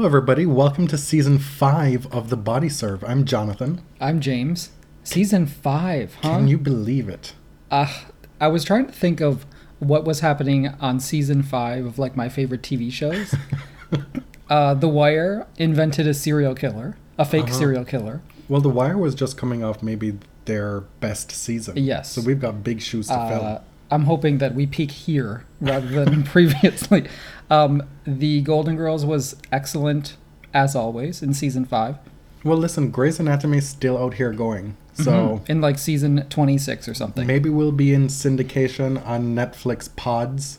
Hello, everybody. Welcome to season five of The Body Serve. I'm Jonathan. I'm James. Season five, huh? Can you believe it? Uh, I was trying to think of what was happening on season five of like my favorite TV shows. uh, the Wire invented a serial killer, a fake Uh-huh. serial killer. Well, The Wire was just coming off maybe their best season. Yes. So we've got big shoes to Uh, fill. I'm hoping that we peak here rather than previously. Um, the Golden Girls was excellent as always in season five. Well, listen, Grey's Anatomy is still out here going. So in like season 26 or something. maybe we'll be in syndication on Netflix pods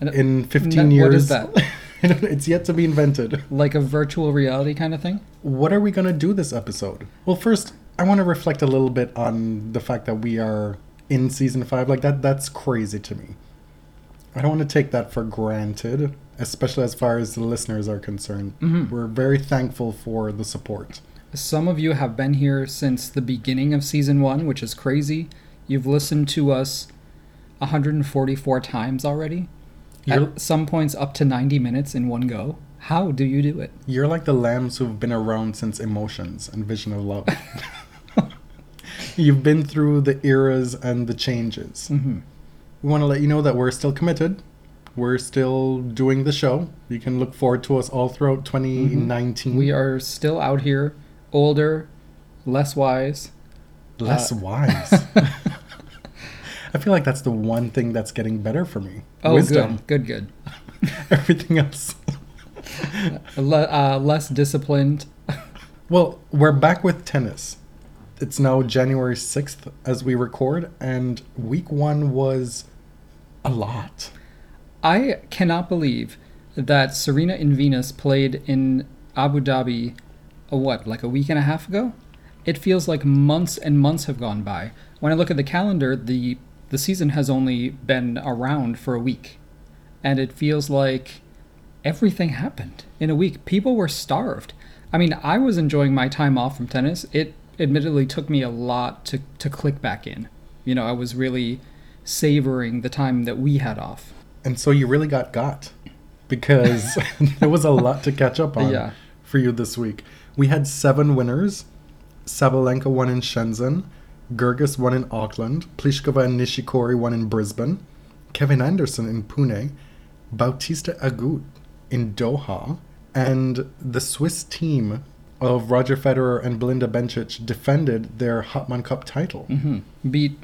in 15 What years. is that? it's yet to be invented. Like a virtual reality kind of thing. What are we going to do this episode? Well, first, I want to reflect a little bit on the fact that we are in season five. Like that, that's crazy to me. I don't want to take that for granted, especially as far as the listeners are concerned. Mhm. We're very thankful for the support. Some of you have been here since the beginning of season one, which is crazy. You've listened to us 144 times already. You're, At some points, up to 90 minutes in one go. How do you do it? you're like the lambs who've been around since Emotions and Vision of Love. You've been through the eras and the changes. hmm We want to let you know that we're still committed. We're still doing the show. You can look forward to us all throughout 2019. We are still out here, older, less wise. less uh, wise. I feel like that's the one thing that's getting better for me. Oh, Wisdom. good, good, Everything else. Le- uh, less disciplined. Well, we're back with tennis. It's now January 6th as we record, and week one was a lot. I cannot believe that Serena and Venus played in Abu Dhabi, a what, like a week and a half ago? It feels like months and months have gone by. When I look at the calendar, the the season has only been around for a week, and it feels like everything happened in a week. People were starved. I mean, I was enjoying my time off from tennis. It admittedly took me a lot to to click back in. You know, I was really savoring the time that we had off. And so you really got got because there was a lot to catch up on Yeah. for you this week. We had seven winners. Sabalenka won in Shenzhen, Goerges won in Auckland, Pliskova and Nishikori won in Brisbane, Kevin Anderson in Pune, Bautista Agut in Doha, and the Swiss team of Roger Federer and Belinda Bencic defended their Hopman Cup title. hmm Beat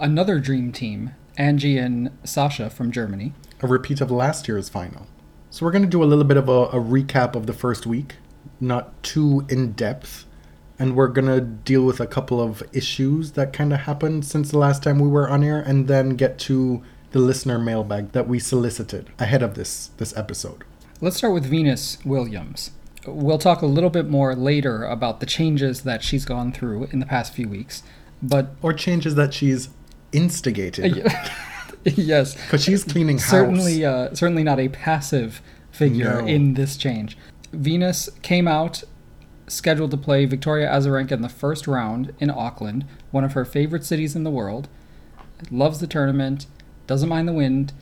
another dream team, Angie and Sasha from Germany. a repeat of last year's final. So we're going to do a little bit of a, a recap of the first week, not too in depth, and we're going to deal with a couple of issues that kind of happened since the last time we were on air, and then get to the listener mailbag that we solicited ahead of this this episode. Let's start with Venus Williams. We'll talk a little bit more later about the changes that she's gone through in the past few weeks. But Or changes that she's instigated yes, because she's cleaning house. certainly uh, certainly not a passive figure No. in this change. Venus came out scheduled to play Victoria Azarenka in the first round in Auckland, one of her favorite cities in the world. Loves the tournament, doesn't mind the wind,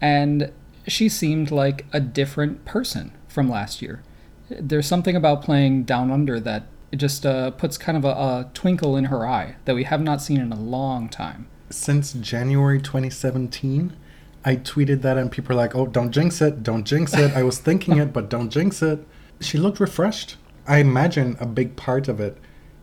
and she seemed like a different person from last year. There's something about playing down under that it just uh, puts kind of a, a twinkle in her eye that we have not seen in a long time. Since January 2017. I tweeted that and people are like, oh, don't jinx it, don't jinx it. I was thinking it, but don't jinx it. She looked refreshed. I imagine a big part of it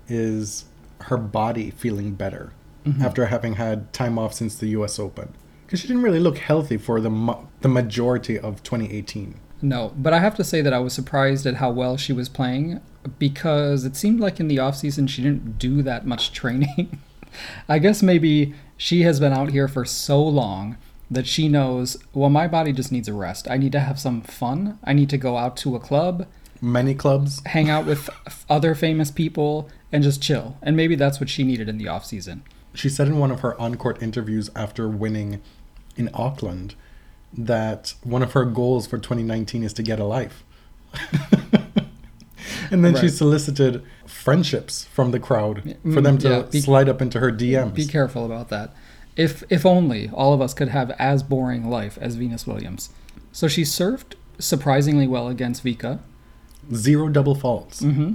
is her body feeling better mm-hmm. after having had time off since the US Open. Because she didn't really look healthy for the, mo- the majority of 2018. No, but I have to say that I was surprised at how well she was playing because it seemed like in the off season she didn't do that much training. I guess maybe she has been out here for so long that she knows, well, my body just needs a rest. I need to have some fun. I need to go out to a club. many clubs. hang out with other famous people, and just chill. And maybe that's what she needed in the off season. She said in one of her on-court interviews after winning in Auckland that one of her goals for 2019 is to get a life. and then she solicited friendships from the crowd for them to Mm, yeah, be- slide up into her DMs. Be careful about that. If if only all of us could have as boring life as Venus Williams. So she served surprisingly well against Vika. Zero double faults. Mm-hmm.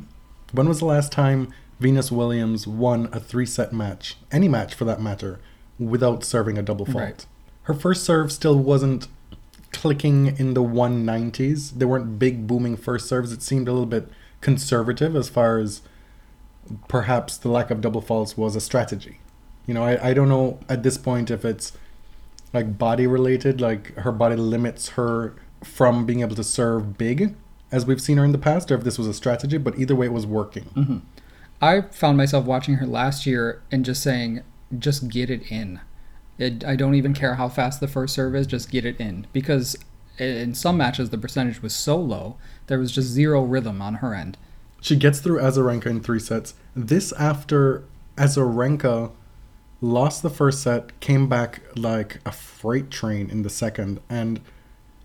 When was the last time Venus Williams won a three set match, any match for that matter, without serving a double fault? Right. Her first serve still wasn't clicking in the 190s. There weren't big booming first serves. It seemed a little bit conservative as far as perhaps the lack of double faults was a strategy. You know, I, I don't know at this point if it's like body related, like her body limits her from being able to serve big as we've seen her in the past, or if this was a strategy, but either way it was working. Mm-hmm. I found myself watching her last year and just saying, just get it in. It, I don't even care how fast the first serve is, just get it in. Because in some matches, the percentage was so low, there was just zero rhythm on her end. She gets through Azarenka in three sets. This after Azarenka lost the first set, came back like a freight train in the second, and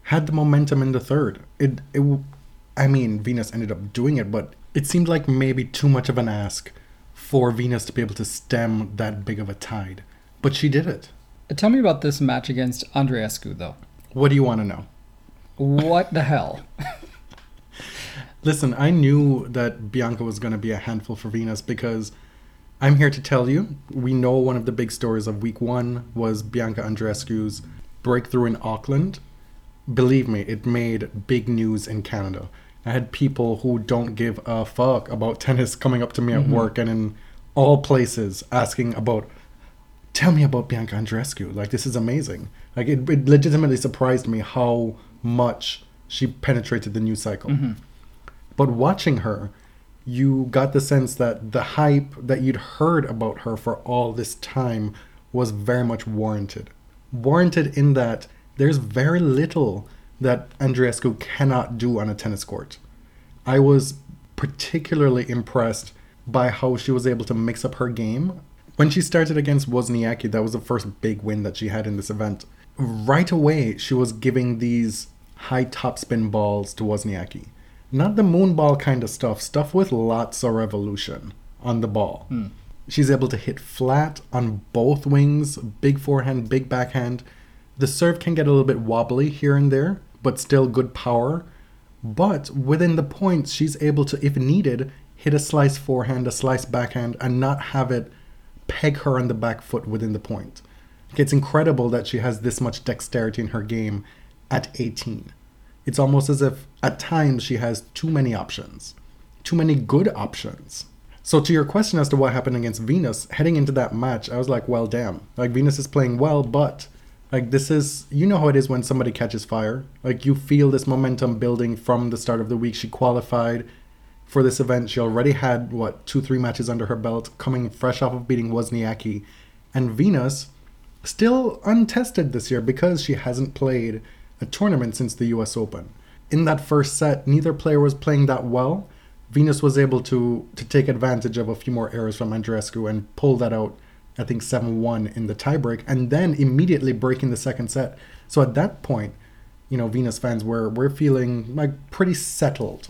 had the momentum in the third. It, it, I mean, Venus ended up doing it, but it seemed like maybe too much of an ask for Venus to be able to stem that big of a tide. But she did it. Uh, tell me about this match against Andreescu, though. What do you want to know? What the hell? Listen, I knew that Bianca was going to be a handful for Venus because I'm here to tell you, we know one of the big stories of week one was Bianca Andreescu's breakthrough in Auckland. Believe me, it made big news in Canada. I had people who don't give a fuck about tennis coming up to me at mm-hmm. work and in all places asking about, tell me about Bianca Andreescu. Like, this is amazing. Like, it, it legitimately surprised me how much she penetrated the news cycle. Mm-hmm. But watching her, you got the sense that the hype that you'd heard about her for all this time was very much warranted. Warranted in that there's very little that Andreescu cannot do on a tennis court. I was particularly impressed by how she was able to mix up her game. When she started against Wozniacki, that was the first big win that she had in this event. Right away, she was giving these high topspin balls to Wozniacki. Not the moon ball kind of stuff, stuff with lots of revolution on the ball. Hmm. She's able to hit flat on both wings, big forehand, big backhand. The serve can get a little bit wobbly here and there, but still good power. But within the points, she's able to, if needed, hit a slice forehand, a slice backhand, and not have it peg her on the back foot within the point. It's incredible that she has this much dexterity in her game at 18. It's almost as if at times she has too many options, too many good options. So, to your question as to what happened against Venus, heading into that match, I was like, well, damn. Like, Venus is playing well, but like, this is, you know how it is when somebody catches fire. Like, you feel this momentum building from the start of the week. She qualified for this event. She already had, what, two, three matches under her belt, coming fresh off of beating Wozniacki. And Venus, still untested this year because she hasn't played a tournament since the US Open. In that first set, neither player was playing that well. Venus was able to to take advantage of a few more errors from Andreescu and pull that out, I think 7-1 in the tiebreak, and then immediately breaking the second set. So at that point, you know, Venus fans were were feeling like pretty settled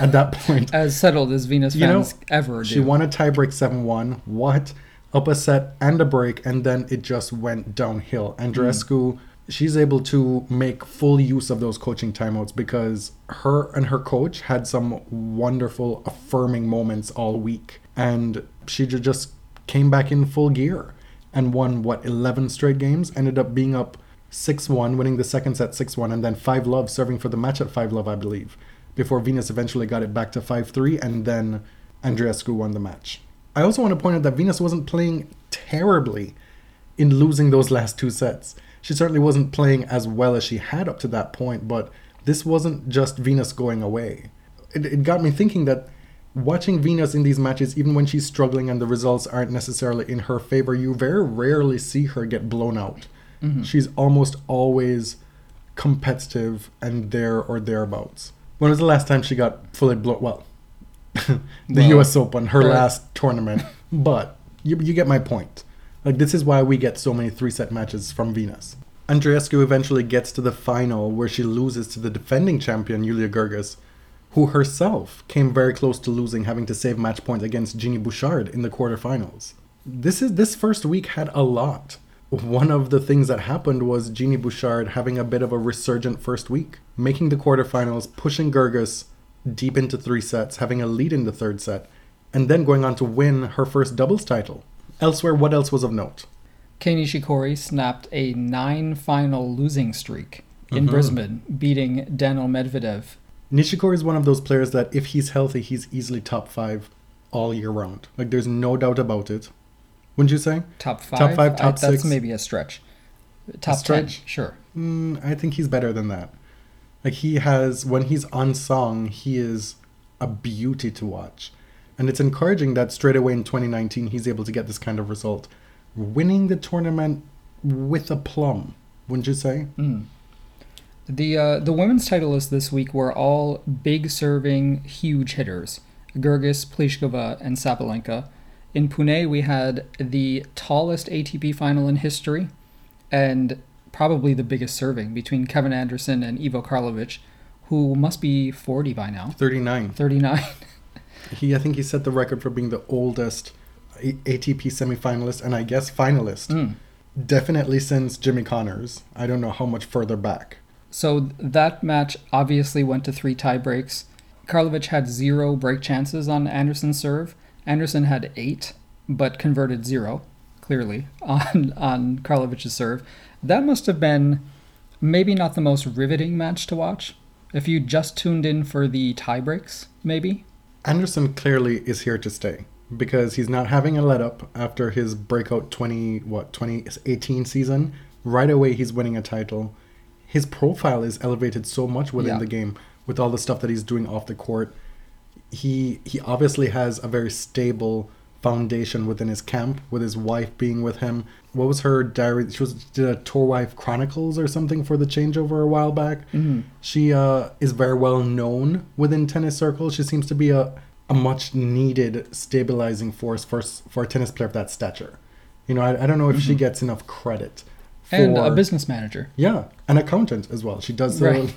at that point. As settled as Venus You know, fans ever do. She won a tiebreak 7 1. What? Up a set and a break, and then it just went downhill. Andreescu, she's able to make full use of those coaching timeouts because her and her coach had some wonderful, affirming moments all week. And she just came back in full gear and won, what, 11 straight games? Ended up being up 6 1, winning the second set 6 1, and then 5 love, serving for the match at 5 love, I believe, before Venus eventually got it back to 5 3, and then Andreescu won the match. I also want to point out that Venus wasn't playing terribly in losing those last two sets. She certainly wasn't playing as well as she had up to that point, but this wasn't just Venus going away. It, it got me thinking that watching Venus in these matches, even when she's struggling and the results aren't necessarily in her favor, you very rarely see her get blown out. Mm-hmm. She's almost always competitive and there or thereabouts. When was the last time she got fully blown? Well, the Well, U.S. Open, her there- last tournament. But you, you get my point. Like this is why we get so many three-set matches from Venus. Andreescu eventually gets to the final where she loses to the defending champion Yulia Goerges, who herself came very close to losing, having to save match point against Genie Bouchard in the quarterfinals. This is this first week had a lot. One of the things that happened was Genie Bouchard having a bit of a resurgent first week, making the quarterfinals, pushing Goerges deep into three sets, having a lead in the third set, and then going on to win her first doubles title. Elsewhere, what else was of note? Kei Nishikori snapped a nine final losing streak in Mhm. Brisbane, beating Daniil Medvedev. Nishikori is one of those players that if he's healthy, he's easily top five all year round. Like there's no doubt about it. Wouldn't you say? Top five? Top five, I- top That's six? maybe a stretch. Top stretch? 10, sure. Mm, I think he's better than that. Like he has when he's on song, he is a beauty to watch. And it's encouraging that straight away in 2019 he's able to get this kind of result. Winning the tournament with a plum, wouldn't you say? Mm. The uh, the women's titleists this week were all big serving, huge hitters: Goerges, Pliskova, and Sabalenka. In Pune, we had the tallest ATP final in history, and probably the biggest serving between Kevin Anderson and Ivo Karlovic, who must be 40 by now, 39. 39. He I think he set the record for being the oldest ATP semifinalist and I guess finalist. Mm. Definitely since Jimmy Connors. I don't know how much further back. So that match obviously went to three tie breaks. Karlovic had zero break chances on Anderson's serve. Anderson had eight, but converted zero, clearly, on, on Karlovic's serve. That must have been maybe not the most riveting match to watch. If you just tuned in for the tie breaks, maybe. Anderson clearly is here to stay because he's not having a let up after his breakout 20 what 2018 season. Right away he's winning a title. His profile is elevated so much within Yeah. the game with all the stuff that he's doing off the court. He he obviously has a very stable foundation within his camp with his wife being with him. What was her diary? She was did a tour wife chronicles or something for the changeover a while back. Mhm. She uh, is very well known within tennis circles. She seems to be a, a much needed stabilizing force for for a tennis player of that stature. You know, I, I don't know if she gets enough credit. For, And a business manager. yeah, an accountant as well. She does the, Right.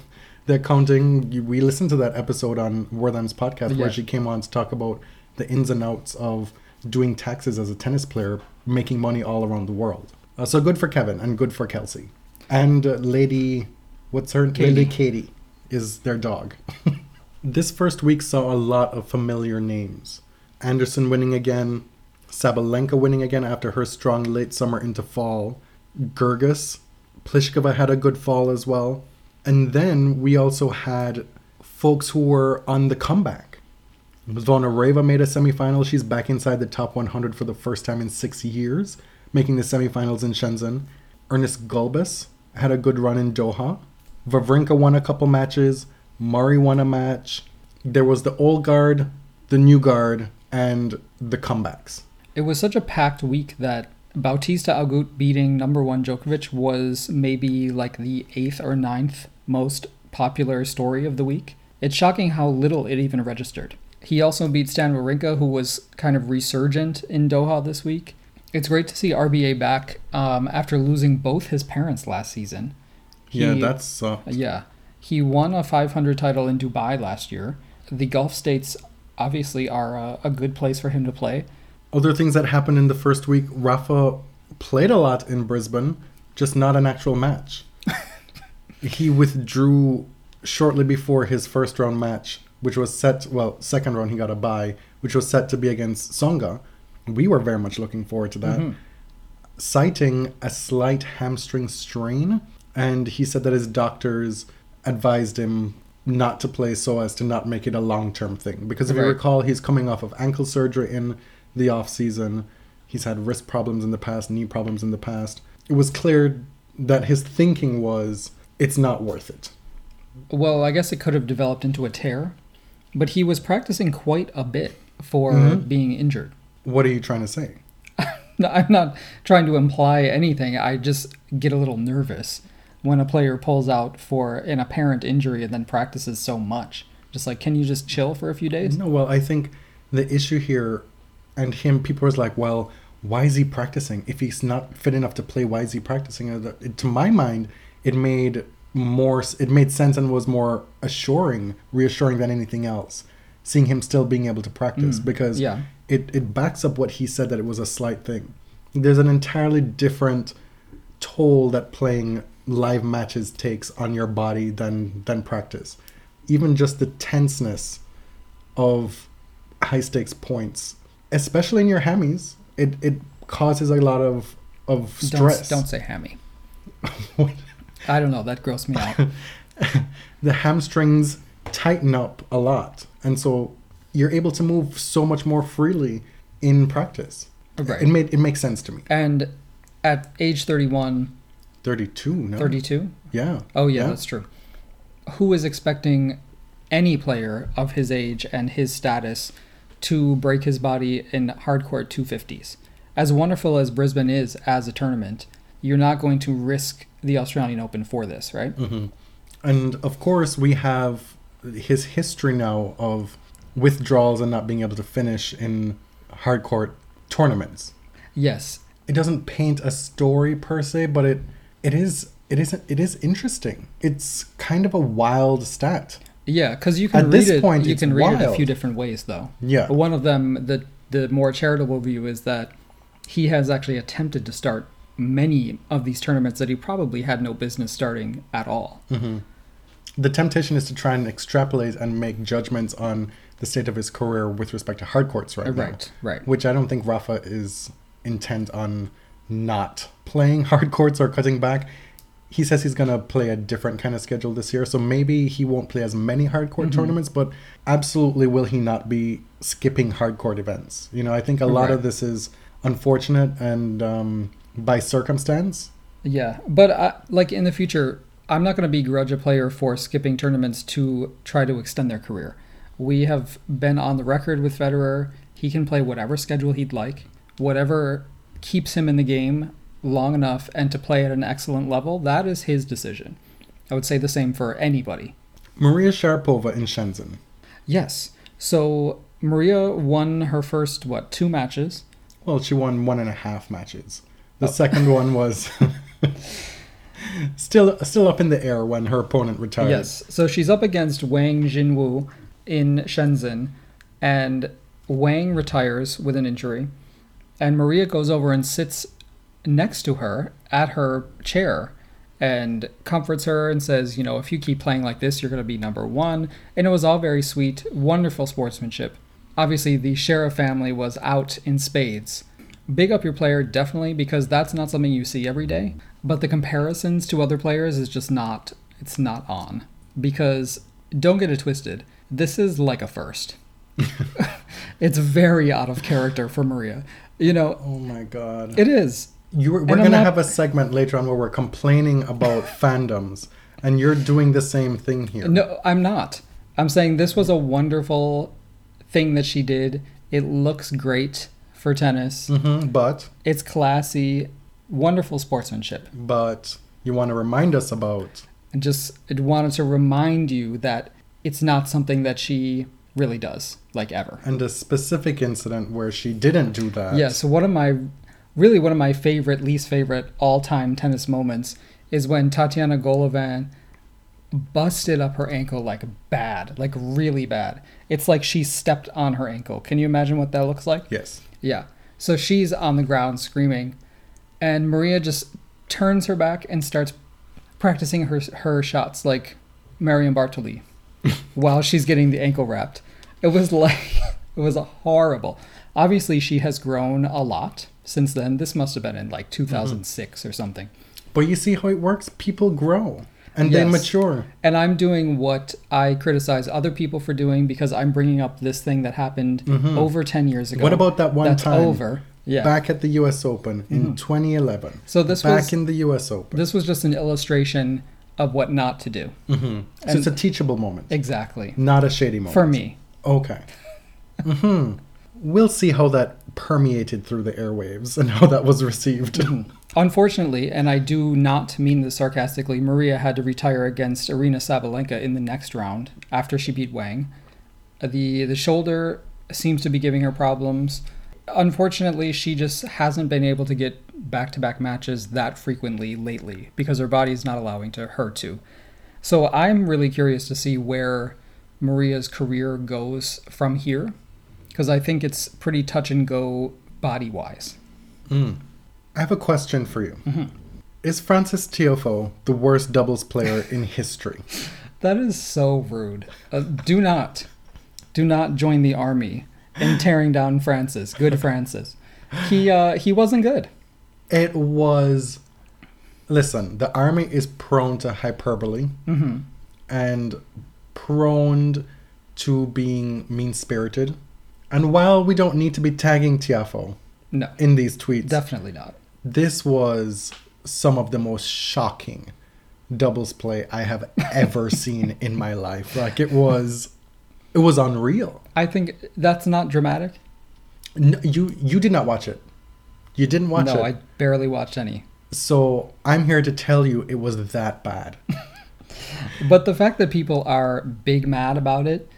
the accounting. We listened to that episode on Wertheim's podcast where she came on to talk about the ins and outs of doing taxes as a tennis player, making money all around the world. Uh, so good for Kevin and good for Kelsey. And uh, Lady, what's her Katie. Lady Katie is their dog. this first week saw a lot of familiar names. Anderson winning again, Sabalenka winning again after her strong late summer into fall. Goerges, Pliskova had a good fall as well. And then we also had folks who were on the comeback. Zvonareva made a semifinal. She's back inside the top 100 for the first time in six years, making the semifinals in Shenzhen. Ernest Gulbis had a good run in Doha. Wawrinka won a couple matches. Murray won a match. There was the old guard, the new guard, and the comebacks. It was such a packed week that Bautista Agut beating number one Djokovic was maybe like the eighth or ninth most popular story of the week. It's shocking how little it even registered. He also beat Stan Wawrinka, who was kind of resurgent in Doha this week. It's great to see RBA back um, after losing both his parents last season. yeah, He- that's uh, Yeah. He won a 500 title in Dubai last year. The Gulf states obviously are a, a good place for him to play. Other things that happened in the first week Rafa played a lot in Brisbane, just not an actual match. he withdrew shortly before his first round match, which was set, well, second round he got a bye, which was set to be against Tsonga. We were very much looking forward to that. Mhm. Citing a slight hamstring strain, and he said that his doctors advised him not to play so as to not make it a long term thing. Because if you recall, he's coming off of ankle surgery in the off season. He's had wrist problems in the past, knee problems in the past. It was clear that his thinking was it's not worth it. Well, I guess it could have developed into a tear, but he was practicing quite a bit for Mhm. being injured. What are you trying to say? I'm not trying to imply anything. I just get a little nervous when a player pulls out for an apparent injury and then practices so much. Just like, can you just chill for a few days? No, well, I think the issue here, and him, people was like, well, why is he practicing? If he's not fit enough to play, why is he practicing? Uh, To my mind, it made more, it made sense and was more assuring, reassuring than anything else. Seeing him still being able to practice Mm, because yeah. it, it backs up what he said that it was a slight thing. There's an entirely different toll that playing live matches takes on your body than than practice. Even just the tenseness of high stakes points, especially in your hammies, it, it causes a lot of of stress. Don't, don't say hammy. I don't know. That grossed me out. the hamstrings tighten up a lot, and so you're able to move so much more freely in practice. Right. It made it makes sense to me. And at age 31, 32, no? 32? Yeah. Oh, yeah, that's true. Who is expecting any player of his age and his status to break his body in hardcore 250s? As wonderful as Brisbane is as a tournament, you're not going to risk the Australian Open for this, right? hmm And of course, we have his history now of withdrawals and not being able to finish in hardcourt tournaments. Yes. It doesn't paint a story per se, but it it is it is it is interesting. It's kind of a wild stat. Yeah, because you can At read this it. point, you can read it a few different ways, though. Yeah. One of them, the the more charitable view, is that he has actually attempted to start many of these tournaments that he probably had no business starting at all. hmm The temptation is to try and extrapolate and make judgments on the state of his career with respect to hardcourts right, now. right, right. which I don't think Rafa is intent on not playing hard courts or cutting back. He says he's going to play a different kind of schedule this year, so maybe he won't play as many hard court Mhm. tournaments, but absolutely will he not be skipping hard court events. You know, I think a lot of this is unfortunate and um, by circumstance. Yeah, but I, like in the future, I'm not going to begrudge a player for skipping tournaments to try to extend their career. We have been on the record with Federer. He can play whatever schedule he'd like, whatever keeps him in the game long enough and to play at an excellent level. That is his decision. I would say the same for anybody. Maria Sharapova in Shenzhen. Yes. So Maria won her first what two matches. Well, she won one and a half matches. The Oh. second one was still still up in the air when her opponent retired. Yes. So she's up against Wang Xinyu in Shenzhen, and Wang retires with an injury, and Maria goes over and sits next to her at her chair and comforts her and says, you know, if you keep playing like this, you're going to be number one. And it was all very sweet, wonderful sportsmanship. Obviously, the Sheriff family was out in spades. Big up your player, definitely, because that's not something you see every day. But the comparisons to other players is just not, it's not on. Because, don't get it twisted, this is like a first. it's very out of character for Maria. You know, Oh my god. it is. You were, And we're going to not- have a segment later on where we're complaining about fandoms, and you're doing the same thing here. No, I'm not. I'm saying this was a wonderful thing that she did. It looks great for tennis. hmm but It's classy, wonderful sportsmanship. but you want to remind us about And just it wanted to remind you that it's not something that she really does, like ever. and a specific incident where she didn't do that. Yeah, so one of my really one of my favorite, least favorite all-time tennis moments is when Tatiana Golovin busted up her ankle like bad, like really bad. It's like she stepped on her ankle. Can you imagine what that looks like? Yes. Yeah. So she's on the ground screaming, and Maria just turns her back and starts practicing her her shots like Marion Bartoli while she's getting the ankle wrapped. It was like it was horrible. Obviously, she has grown a lot since then. This must have been in like mm-hmm. 2006 or something. But you see how it works? People grow and they mature. And I'm doing what I criticize other people for doing because I'm bringing up this thing that happened Mhm. over 10 years ago. What about that one That's time over. Yeah. back at the US Open in Mhm. 2011? so this back was in the US Open. this was just an illustration of what not to do. hmm So it's a teachable moment, Exactly. not a shady moment. For me. Okay. hmm We'll see how that permeated through the airwaves and how that was received. Unfortunately, and I do not mean this sarcastically, Maria had to retire against Aryna Sabalenka in the next round after she beat Wang. The the shoulder seems to be giving her problems. Unfortunately, she just hasn't been able to get back-to-back matches that frequently lately because her body is not allowing to her to. So I'm really curious to see where Maria's career goes from here because I think it's pretty touch and go body-wise. Hmm. I have a question for you. Is Frances Tiafoe the worst doubles player in history? That is so rude. Uh, do not, do not join the army in tearing down Frances. Good Frances. He uh, he wasn't good. It was. Listen, the army is prone to hyperbole and prone to being mean spirited. And while we don't need to be tagging Tiafoe No, in these tweets, definitely not. This was some of the most shocking doubles play I have ever seen in my life. Like it was, it was unreal. I think that's not dramatic. No, you you did not watch it. You didn't watch no, it. No, I barely watched any. So I'm here to tell you it was that bad. But the fact that people are big mad about it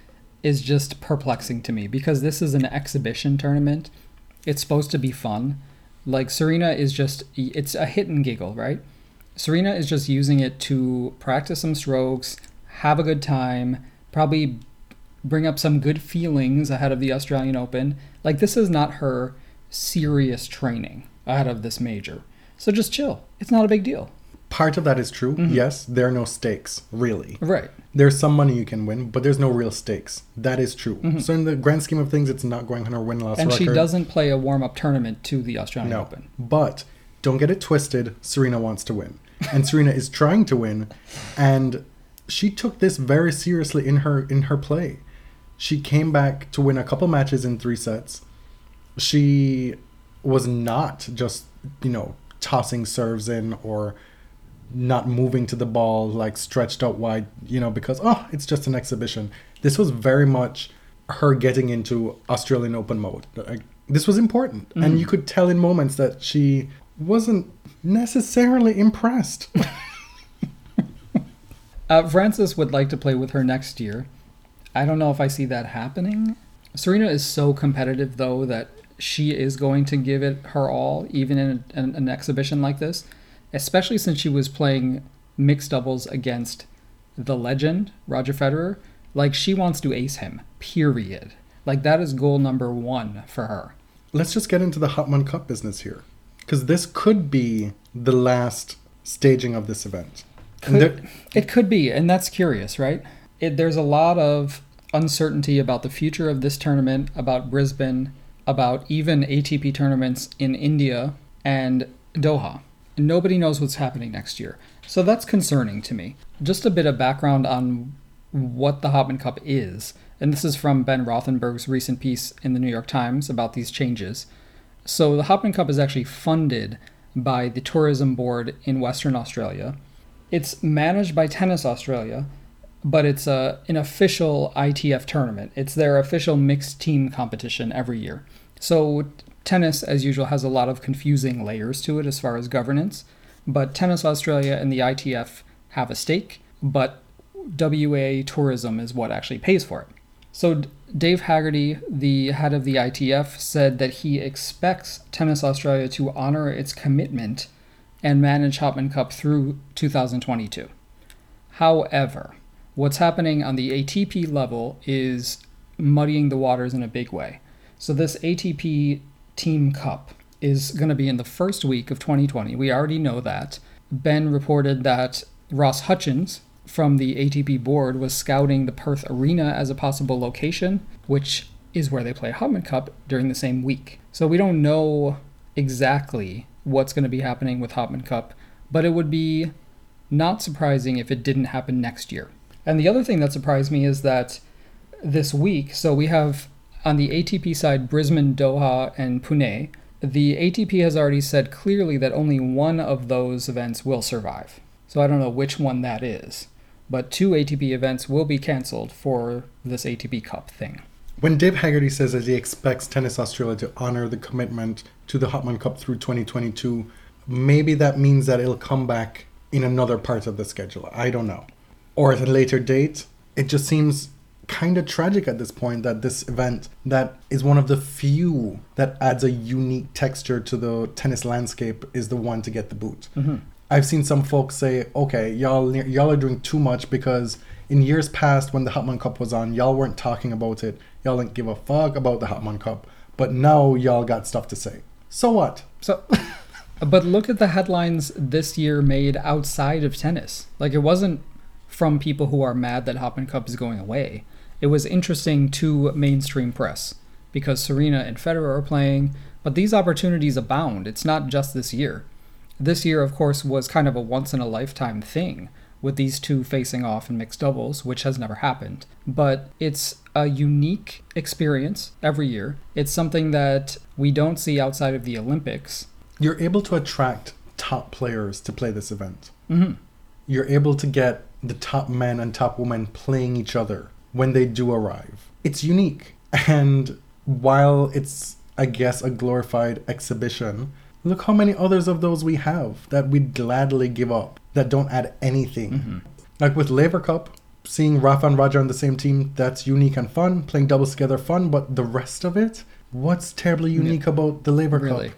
is just perplexing to me because this is an exhibition tournament. It's supposed to be fun. Like Serena is just it's a hit and giggle, right? Serena is just using it to practice some strokes, have a good time, probably bring up some good feelings ahead of the Australian Open. Like this is not her serious training ahead of this major. So just chill. It's not a big deal. Part of that is true. Mm-hmm. Yes, there are no stakes, really. Right. There's some money you can win, but there's no real stakes. That is true. So in the grand scheme of things, it's not going on her win loss Mm-hmm. And record. she doesn't play a warm up tournament to the Australian No, Open. but don't get it twisted. Serena wants to win, and Serena is trying to win, and she took this very seriously in her in her play. She came back to win a couple matches in three sets. She was not just you know tossing serves in or not moving to the ball like stretched out wide, you know, because oh, it's just an exhibition. This was very much her getting into Australian Open mode. Like, this was important, and you could tell in moments that she wasn't necessarily impressed. Uh, Frances would like to play with her next year. I don't know if I see that happening. Serena is so competitive, though, that she is going to give it her all, even in an, an exhibition like this, especially since she was playing mixed doubles against the legend, Roger Federer. Like, she wants to ace him, period. Like, that is goal number one for her. Let's just get into the Hopman Cup business here, because this could be the last staging of this event. And there- it could be, and that's curious, right? It, there's a lot of uncertainty about the future of this tournament, about Brisbane, about even ATP tournaments in India and Doha. Nobody knows what's happening next year. So that's concerning to me. Just a bit of background on what the Hopman Cup is, and this is from Ben Rothenberg's recent piece in the New York Times about these changes. So the Hopman Cup is actually funded by the Tourism Board in Western Australia. It's managed by Tennis Australia, but it's a, an official ITF tournament. It's their official mixed team competition every year. So tennis, as usual, has a lot of confusing layers to it as far as governance. But Tennis Australia and the ITF have a stake, but WA Tourism is what actually pays for it. So Dave Haggerty, the head of the ITF, said that he expects Tennis Australia to honor its commitment and manage Hopman Cup through 2022. However, what's happening on the ATP level is muddying the waters in a big way. So this ATP Team Cup is going to be in the first week of 2020. We already know that. Ben reported that Ross Hutchins from the ATP board was scouting the Perth Arena as a possible location, which is where they play Hopman Cup during the same week. So we don't know exactly what's going to be happening with Hopman Cup, but it would be not surprising if it didn't happen next year. And the other thing that surprised me is that this week, so we have on the ATP side Brisbane, Doha, and Pune. The ATP has already said clearly that only one of those events will survive. So I don't know which one that is, but two ATP events will be canceled for this ATP Cup thing. When Dave Haggerty says that he expects Tennis Australia to honor the commitment to the Hopman Cup through 2022, maybe that means that it'll come back in another part of the schedule. I don't know. Or at a later date. It just seems kind of tragic at this point that this event that is one of the few that adds a unique texture to the tennis landscape is the one to get the boot. Mm-hmm. I've seen some folks say, "Okay, y'all y'all are doing too much because in years past when the Hopman Cup was on, y'all weren't talking about it. Y'all didn't give a fuck about the Hopman Cup, but now y'all got stuff to say. So what? So, but look at the headlines this year made outside of tennis. Like it wasn't from people who are mad that Hopman Cup is going away. It was interesting to mainstream press because Serena and Federer are playing, but these opportunities abound. It's not just this year. This year, of course, was kind of a once in a lifetime thing with these two facing off in mixed doubles, which has never happened. But it's a unique experience every year. It's something that we don't see outside of the Olympics. You're able to attract top players to play this event. hmm You're able to get the top men and top women playing each other when they do arrive. It's unique. And while it's, I guess, a glorified exhibition, look how many others of those we have that we'd gladly give up that don't add anything. Mm-hmm. Like with Laver Cup, seeing Rafa and Roger on the same team, that's unique and fun. Playing doubles together, fun. But the rest of it, what's terribly unique about the Laver Really. Cup?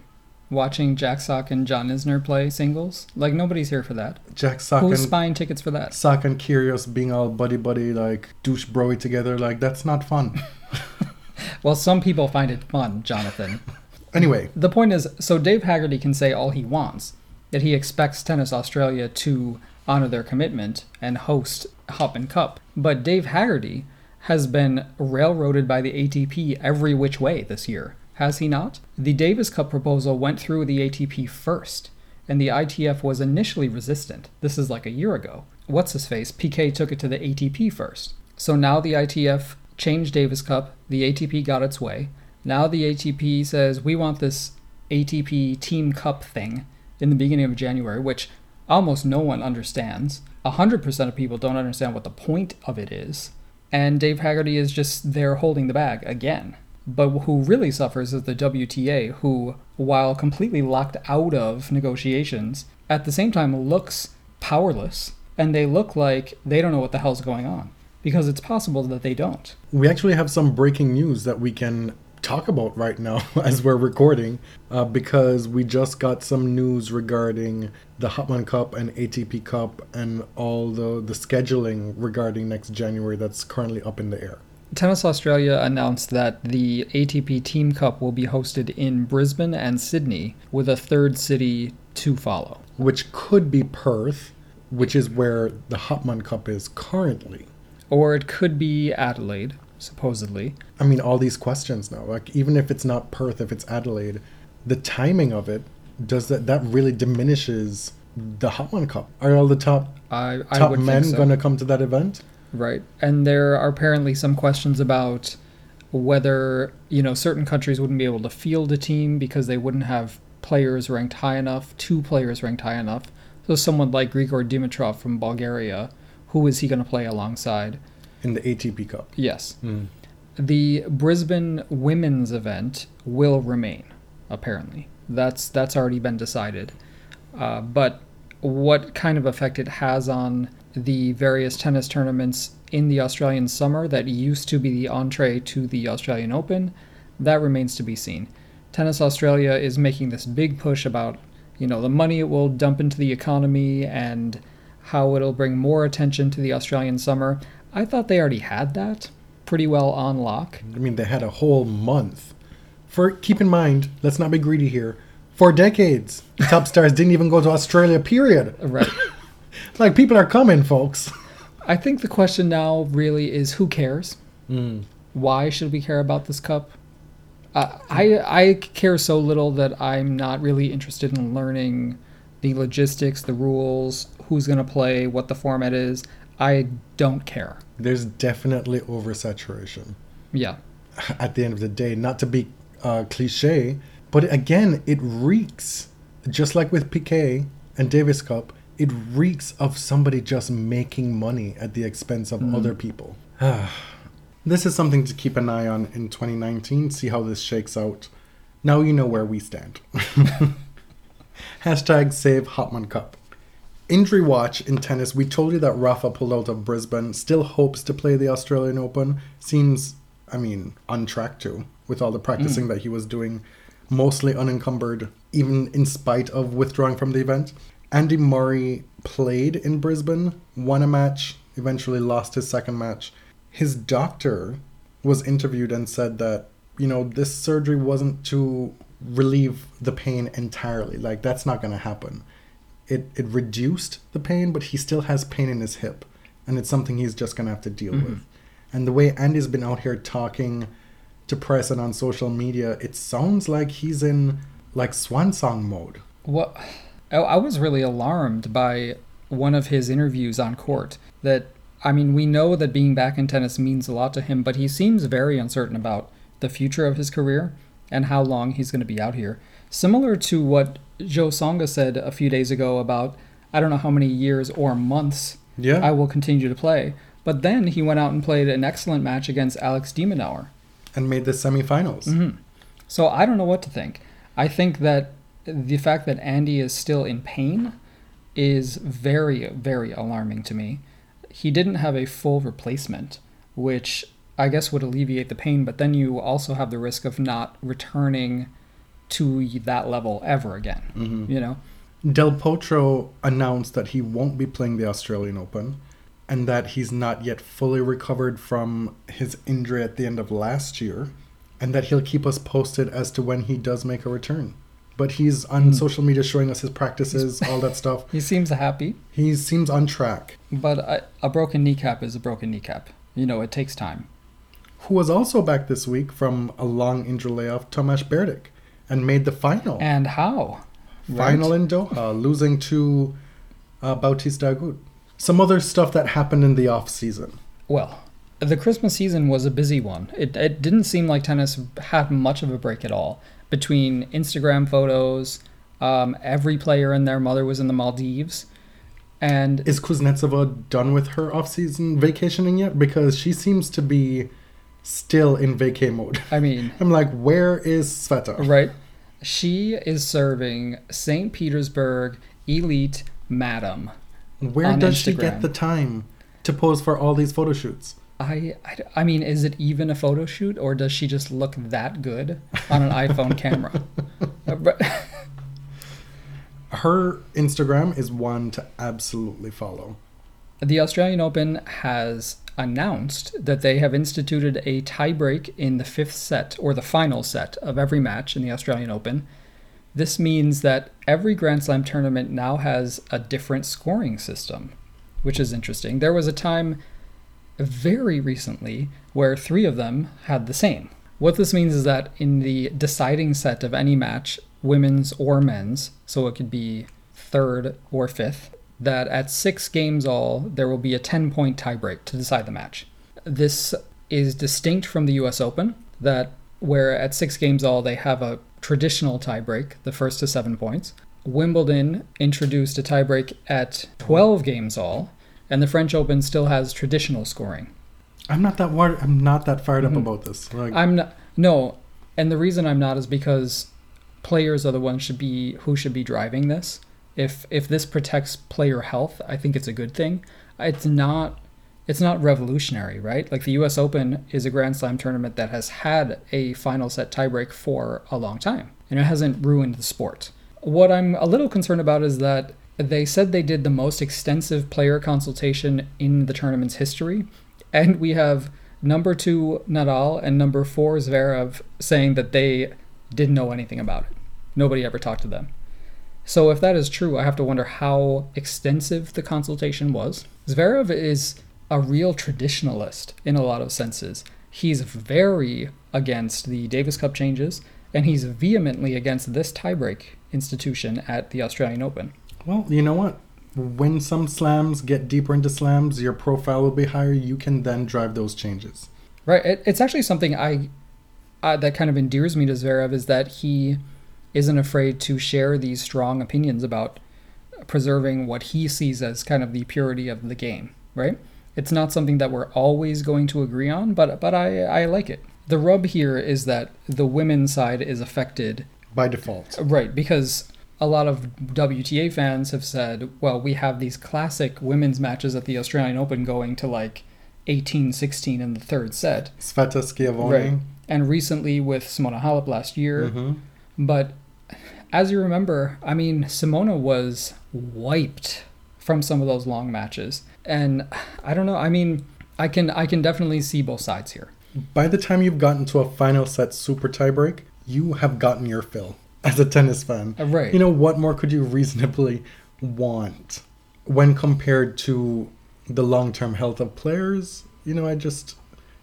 Watching Jack Sock and John Isner play singles, like nobody's here for that. Jack Sock Who's and buying tickets for that? Sock and Kyrgios being all buddy buddy like douche broy together, like that's not fun. Well, some people find it fun, Jonathan. anyway, The point is, so Dave Haggerty can say all he wants, that he expects Tennis Australia to honor their commitment and host Hopman Cup. But Dave Haggerty has been railroaded by the ATP every which way this year, has he not? The Davis Cup proposal went through the ATP first, and the ITF was initially resistant. This is like a year ago. What's his face? Piqué took it to the ATP first. So now the ITF changed Davis Cup, the ATP got its way. Now the ATP says we want this ATP Team Cup thing in the beginning of January, which almost no one understands. 100% of people don't understand what the point of it is. And Dave Haggerty is just there holding the bag again. But who really suffers is the WTA, who, while completely locked out of negotiations, at the same time looks powerless. And they look like they don't know what the hell's going on. Because it's possible that they don't. we actually have some breaking news that we can talk about right now as we're recording uh, because we just got some news regarding the Hopman Cup and ATP Cup and all the, the scheduling regarding next January that's currently up in the air. Tennis Australia announced that the ATP Team Cup will be hosted in Brisbane and Sydney, with a third city to follow. Which could be Perth, which is where the Hopman Cup is currently. Or it could be Adelaide, supposedly. I mean, all these questions now. Like, even if it's not Perth, if it's Adelaide, the timing of it does that that really diminishes the Hopman Cup. Are all the top I, I top men so. gonna come to that event? Right. And there are apparently some questions about whether, you know, certain countries wouldn't be able to field a team because they wouldn't have players ranked high enough, two players ranked high enough. So someone like Grigor Dimitrov from Bulgaria, who is he going to play alongside? in the ATP Cup. Yes. Mm. The Brisbane women's event will remain, apparently. That's that's already been decided. Uh, but what kind of effect it has on the various tennis tournaments in the Australian summer that used to be the entree to the Australian Open, that remains to be seen. Tennis Australia is making this big push about, you know, the money it will dump into the economy and how it'll bring more attention to the Australian summer. I thought they already had that pretty well on lock. I mean, they had a whole month. For keep in mind, let's not be greedy here. For decades, top stars didn't even go to Australia. Period. Right. Like people are coming, folks. I think the question now really is who cares? Mm. Why should we care about this cup? Uh, I I care so little that I'm not really interested in learning the logistics, the rules, who's going to play, what the format is. I don't care. There's definitely oversaturation. Yeah. At the end of the day, not to be uh, cliche, but again, it reeks. Just like with Piqué and Davis Cup, it reeks of somebody just making money at the expense of hmm. other people. this is something to keep an eye on in 2019, see how this shakes out. Now you know where we stand. Hashtag save Hopman Cup. Injury watch in tennis. We told you that Rafa pulled out of Brisbane. Still hopes to play the Australian Open. Seems, I mean, on track to with all the practicing hmm. that he was doing, mostly unencumbered, even in spite of withdrawing from the event. Andy Murray played in Brisbane, won a match, eventually lost his second match. His doctor was interviewed and said that, you know, this surgery wasn't to relieve the pain entirely. Like, that's not going to happen. It, it reduced the pain, but he still has pain in his hip. And it's something he's just going to have to deal mm-hmm. with. And the way Andy's been out here talking to press and on social media, it sounds like he's in like swan song mode. What I, I was really alarmed by one of his interviews on court. That I mean, we know that being back in tennis means a lot to him, but he seems very uncertain about the future of his career and how long he's going to be out here. Similar to what Jo Tsonga said a few days ago about I don't know how many years or months Yeah. I will continue to play. But then he went out and played an excellent match against Alex de Minaur. and made the semifinals. Mm-hmm. So I don't know what to think. I think that the fact that Andy is still in pain is very, very alarming to me. He didn't have a full replacement, which I guess would alleviate the pain, but then you also have the risk of not returning to that level ever again. Mm-hmm. You know? Del Potro announced that he won't be playing the Australian Open and that he's not yet fully recovered from his injury at the end of last year and that he'll keep us posted as to when he does make a return. But he's on Hmm. social media showing us his practices, all that stuff. He seems happy, He seems on track. but a, a broken kneecap is a broken kneecap. You know, it takes time. Who was also back this week from a long injury layoff, Tomasz Berdych, and made the final. And how? final Right? in Doha, losing to uh, Bautista Agut. Some other stuff that happened in the off season. Well, the Christmas season was a busy one. It, it didn't seem like tennis had much of a break at all. Between Instagram photos, um, every player and their mother was in the Maldives. And Is Kuznetsova done with her off season vacationing yet? Because she seems to be still in vacay mode. I mean, I'm like, where is Sveta? right? She is serving St. Petersburg Elite Madam. Where does she get the time to pose for all these photo shoots? I, I, I mean, is it even a photo shoot or does she just look that good on an iPhone camera? Uh, Her Instagram is one to absolutely follow. The Australian Open has announced that they have instituted a tiebreak in the fifth set or the final set of every match in the Australian Open. This means that every Grand Slam tournament now has a different scoring system, which is interesting. There was a time very recently where three of them had the same. What this means is that in the deciding set of any match, women's or men's, so it could be third or fifth, that at six games all, there will be a 10 point tiebreak to decide the match. This is distinct from the US Open, that where at six games all, they have a traditional tiebreak, the first to seven points. Wimbledon introduced a tiebreak at 12 games all, and the French Open still has traditional scoring. I'm not that war- I'm not that fired up mm-hmm. about this. Like, I'm not, no, and the reason I'm not is because players are the ones should be who should be driving this. If if this protects player health, I think it's a good thing. It's not it's not revolutionary, right? Like the US Open is a Grand Slam tournament that has had a final set tiebreak for a long time, and it hasn't ruined the sport. What I'm a little concerned about is that they said they did the most extensive player consultation in the tournament's history, and we have number two Nadal and number four Zverev saying that they didn't know anything about it. Nobody ever talked to them. So if that is true, I have to wonder how extensive the consultation was. Zverev is a real traditionalist in a lot of senses. He's very against the Davis Cup changes, and he's vehemently against this tiebreak institution at the Australian Open. Well, you know what? When some slams get deeper into slams, your profile will be higher. You can then drive those changes. Right. It, it's actually something I, I that kind of endears me to Zverev is that he isn't afraid to share these strong opinions about preserving what he sees as kind of the purity of the game. Right. It's not something that we're always going to agree on, but but I I like it. The rub here is that the women's side is affected By default. Right, because a lot of WTA fans have said, well, we have these classic women's matches at the Australian Open going to like 18 16 in the third set. Right. And recently with Simona Halep last year. Mm-hmm. But as you remember, I mean, Simona was wiped from some of those long matches. And I don't know, I mean, I can I can definitely see both sides here. By the time you've gotten to a final set super tiebreak, you have gotten your fill as a tennis fan. Uh, right. You know, what more could you reasonably want when compared to the long term health of players? You know, I just.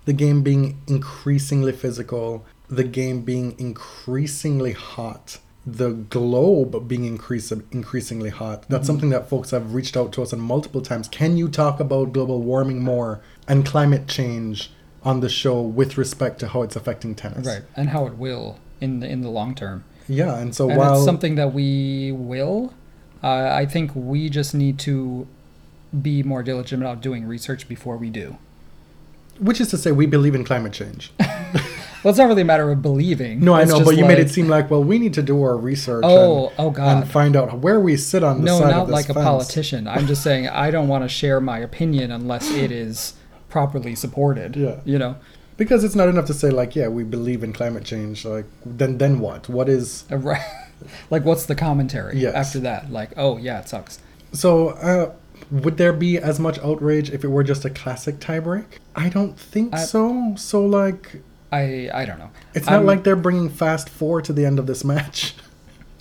The game being increasingly physical, the game being increasingly hot, the globe being increase, increasingly hot. That's something that folks have reached out to us on multiple times. Can you talk about global warming more and climate change on the show with respect to how it's affecting tennis? Right. And how it will in the in the long term. Yeah, and so and while it's something that we will. Uh, I think we just need to be more diligent about doing research before we do. which is to say we believe in climate change. Well, it's not really a matter of believing. No, I know, but you made it seem like well we need to do our research Oh, and, oh God. and find out where we sit on the no, side not of this like a politician. I'm just saying I don't want to share my opinion unless it is properly supported. Yeah. You know, Because it's not enough to say like yeah, we believe in climate change. Like then then what? What is Uh, right. like what's the commentary Yes. after that? Like, oh yeah, it sucks. So, uh, would there be as much outrage if it were just a classic tiebreak? I don't think I- so. So, like, I I don't know. it's not I'm- like they're bringing fast four to the end of this match.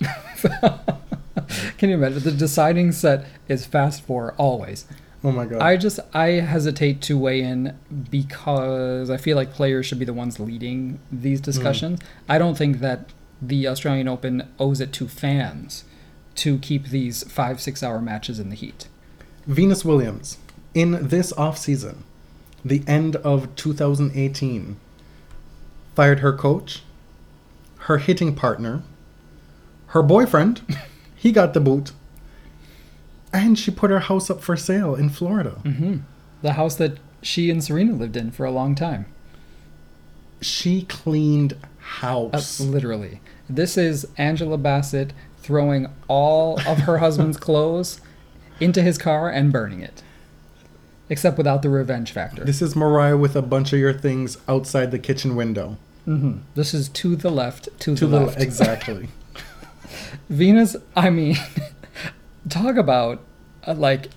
Can you imagine the deciding set is fast four always. Oh my god. I just I hesitate to weigh in because I feel like players should be the ones leading these discussions. Mm. I don't think that the Australian Open owes it to fans to keep these five six hour matches in the heat. Venus Williams, in this offseason, the end of 2018, fired her coach, her hitting partner, her boyfriend, he got the boot, and she put her house up for sale in Florida. hmm The house that she and Serena lived in for a long time. She cleaned Uh, house. literally. This is Angela Bassett throwing all of her husband's clothes into his car and burning it. Except without the revenge factor. This is Mariah with a bunch of your things outside the kitchen window. hmm This is to the left, to, To the, the left. exactly. Venus, I mean, talk about uh, like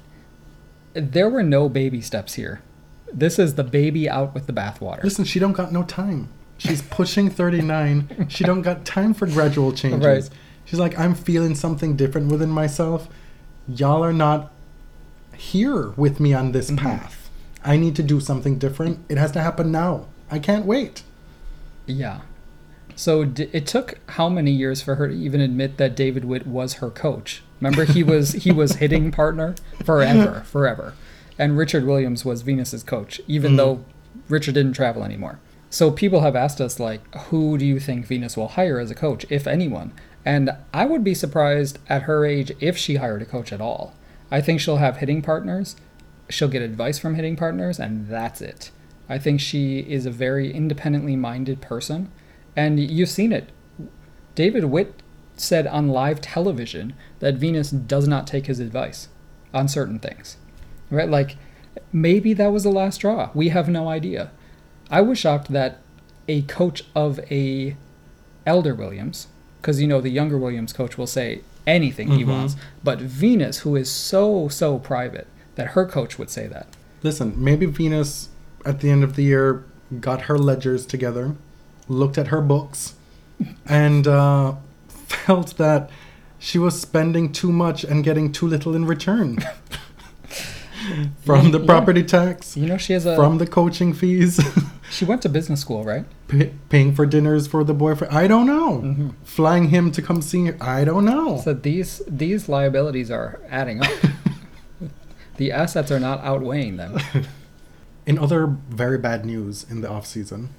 there were no baby steps here. This is the baby out with the bathwater. Listen, she don't got no time. She's pushing 39. She don't got time for gradual changes. Right. She's like, I'm feeling something different within myself. Y'all are not here with me on this path. I need to do something different. It has to happen now. I can't wait. Yeah. So d- it took how many years for her to even admit that David Witt was her coach? Remember, he was he was hitting partner forever, forever, and Richard Williams was Venus's coach, even Mhm. though Richard didn't travel anymore. So people have asked us like, who do you think Venus will hire as a coach, if anyone? And I would be surprised at her age if she hired a coach at all. I think she'll have hitting partners, she'll get advice from hitting partners, and that's it. I think she is a very independently minded person, and you've seen it. David Witt said on live television that Venus does not take his advice on certain things. Right? Like, maybe that was the last straw. We have no idea. I was shocked that a coach of a elder Williams, because you know the younger Williams coach will say anything he Mhm. wants, but Venus, who is so so private, that her coach would say that. Listen, maybe Venus at the end of the year got her ledgers together, looked at her books, and uh, felt that she was spending too much and getting too little in return. from the Yeah. property tax, You know, she has a. from the coaching fees, she went to business school, right? pay, paying for dinners for the boyfriend. I don't know. Mm-hmm. Flying him to come see her. I don't know. So these these liabilities are adding up. the assets are not outweighing them. In other very bad news in the off season,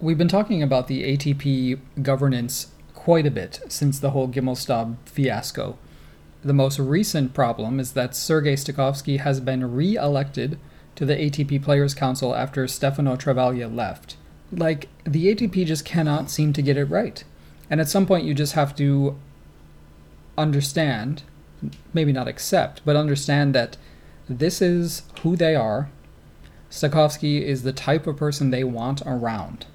We've been talking about the ATP governance quite a bit since the whole Gimelstob fiasco. The most recent problem is that Sergei Stakhovsky has been re-elected to the ATP Players Council after Stefano Travaglia left. Like the ATP just cannot seem to get it right. And at some point you just have to understand, maybe not accept, but understand that this is who they are. Stakhovsky is the type of person they want around.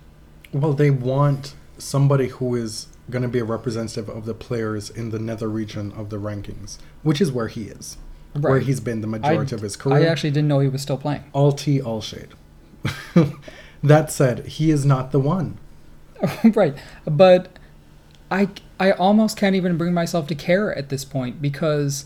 Well, they want somebody who is going to be a representative of the players in the nether region of the rankings, which is where he is, where he's been the I, majority of his career. I actually didn't know he was still playing. all tea, all shade. that said, he is not the one. right. But I I almost can't even bring myself to care at this point because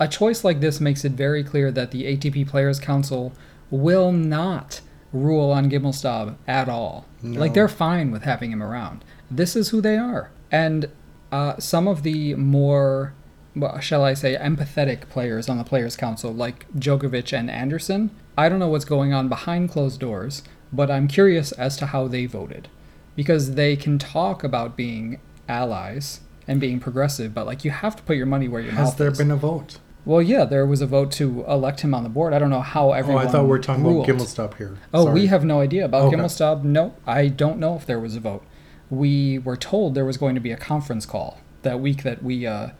a choice like this makes it very clear that the ATP Players Council will not rule on Gimelstob at all. No. Like they're fine with having him around. This is who they are. And uh, some of the more well, shall I say empathetic players on the Players Council like Djokovic and Anderson, I don't know what's going on behind closed doors, but I'm curious as to how they voted because they can talk about being allies and being progressive, but like you have to put your money where your mouth is. Has there been a vote? well, yeah, there was a vote to elect him on the board. I don't know how everyone. Oh. I thought we were talking ruled. about Gimelstob here. Oh, Sorry. we have no idea about Okay. Gimelstob. No, I don't know if there was a vote. We were told there was going to be a conference call that week that we uh,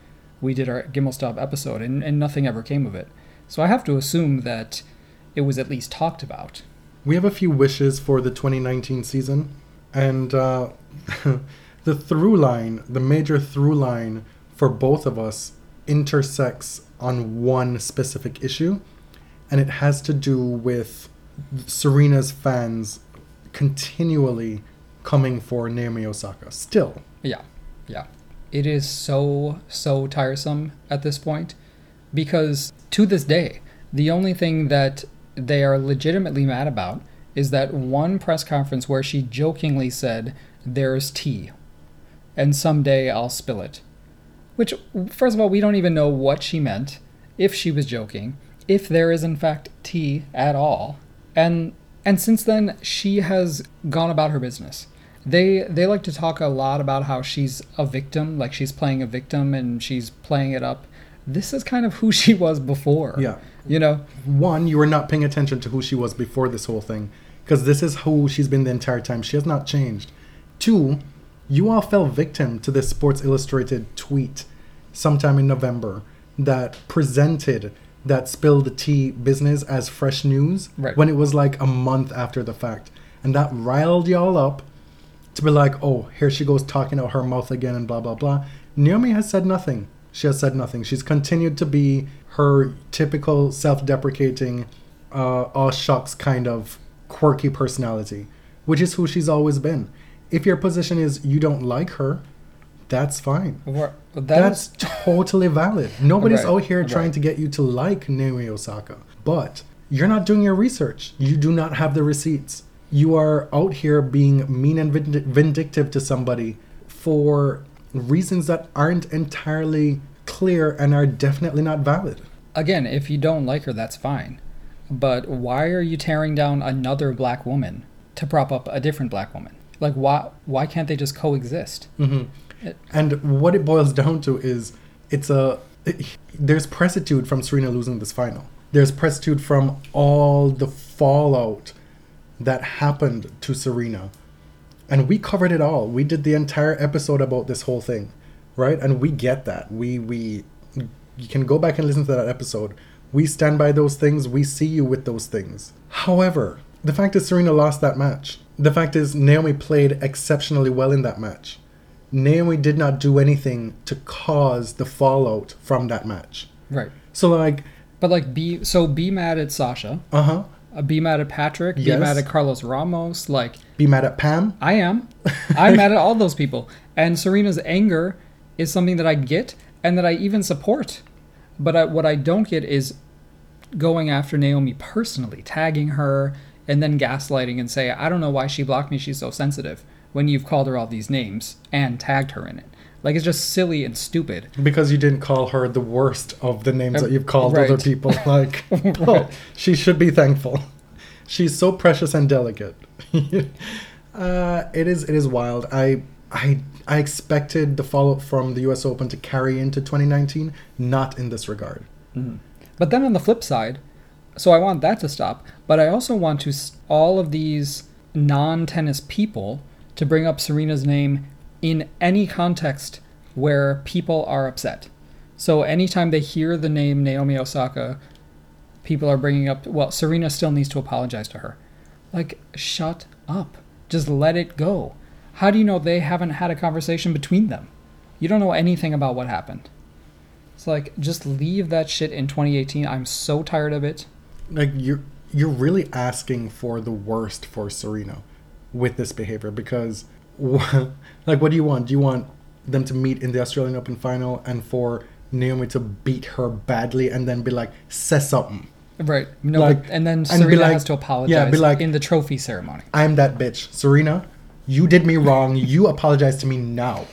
we did our Gimelstob episode, and, and nothing ever came of it. So I have to assume that it was at least talked about. We have a few wishes for the 2019 season, and uh, the through line, the major through line for both of us, intersects on one specific issue, and it has to do with Serena's fans continually coming for Naomi Osaka. Still, Yeah, yeah. It is so, so tiresome at this point because to this day, the only thing that they are legitimately mad about is that one press conference where she jokingly said, There's tea, and someday I'll spill it. Which, first of all, we don't even know what she meant, if she was joking, if there is in fact tea at all. And and since then she has gone about her business. They they like to talk a lot about how she's a victim, like she's playing a victim and she's playing it up. This is kind of who she was before. Yeah. You know? one, you were not paying attention to who she was before this whole thing, because this is who she's been the entire time. She has not changed. Two, you all fell victim to this Sports Illustrated tweet sometime in November that presented that spill the tea business as fresh news Right. when it was like a month after the fact. And that riled y'all up to be like, oh, here she goes talking out her mouth again and blah, blah, blah. Naomi has said nothing. She has said nothing. She's continued to be her typical self deprecating, uh, all shucks kind of quirky personality, which is who she's always been. If your position is you don't like her, that's fine. That That's is- totally valid. Nobody's Right, out here trying to get you to like Naomi Osaka. But you're not doing your research. You do not have the receipts. You are out here being mean and vindictive to somebody for reasons that aren't entirely clear and are definitely not valid. again, if you don't like her, that's fine. But why are you tearing down another black woman to prop up a different black woman? Like why why can't they just coexist? hmm It- And what it boils down to is it's a there's precitude from Serena losing this final. There's precitude from all the fallout that happened to Serena. And we covered it all. We did the entire episode about this whole thing, right? And we get that. We we you can go back and listen to that episode. We stand by those things. We see you with those things. However, the fact is Serena lost that match. The fact is Naomi played exceptionally well in that match. Naomi did not do anything to cause the fallout from that match. Right. So like, But like be so be mad at Sasha, uh huh. uh, Uh, be mad at Patrick, be Yes. mad at Carlos Ramos, like Be mad at Pam. I am. I'm mad at all those people. And Serena's anger is something that I get and that I even support. But I, what I don't get is going after Naomi personally, tagging her, and then gaslighting and say, I don't know why she blocked me, she's so sensitive, when you've called her all these names and tagged her in it. Like, it's just silly and stupid. Because you didn't call her the worst of the names Uh, that you've called right. other people. Like, oh, she should be thankful. She's so precious and delicate. uh, it is. It is wild. I. I. I expected the fallout from the U.S. Open to carry into 2019. Not in this regard. But then on the flip side, so I want that to stop, but I also want to all of these non-tennis people to bring up Serena's name in any context where people are upset. So anytime they hear the name Naomi Osaka, people are bringing up, well, Serena still needs to apologize to her. Like, shut up. Just let it go. How do you know they haven't had a conversation between them? You don't know anything about what happened. It's like, just leave that shit in 2018. I'm so tired of it. like you're you're really asking for the worst for Serena with this behavior because like what do you want? Do you want them to meet in the Australian Open final and for Naomi to beat her badly and then be like say something. Right. No, Like, and then and Serena like- has to apologize yeah, be like- in the trophy ceremony. I'm that bitch. Serena, you did me wrong. You apologize to me now.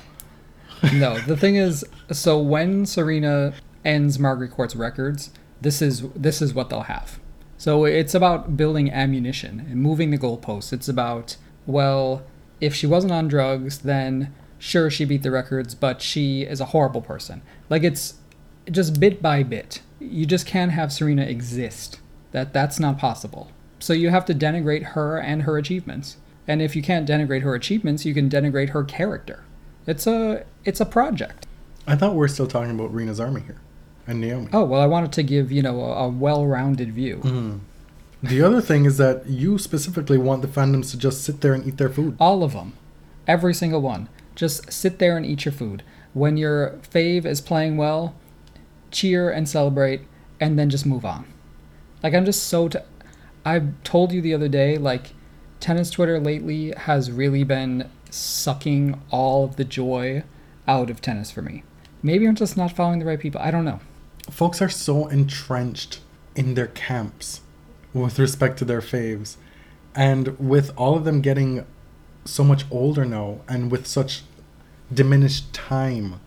no, the thing is, so when Serena ends Margaret Court's records, this is this is what they'll have. So it's about building ammunition and moving the goalposts. It's about well, if she wasn't on drugs, then sure she beat the records, but she is a horrible person. Like it's just bit by bit. You just can't have Serena exist. That that's not possible. So you have to denigrate her and her achievements. And if you can't denigrate her achievements, you can denigrate her character. It's a it's a project. I thought we are still talking about Rena's army here and Naomi. Oh well, I wanted to give you know a, a well-rounded view. Mm. The other thing is that you specifically want the fandoms to just sit there and eat their food. All of them, every single one. Just sit there and eat your food. When your fave is playing well, cheer and celebrate, and then just move on. Like I'm just so. T- I told you the other day, like tennis Twitter lately has really been sucking all of the joy out of tennis for me. Maybe I'm just not following the right people. I don't know. Folks are so entrenched in their camps with respect to their faves. And with all of them getting so much older now and with such diminished time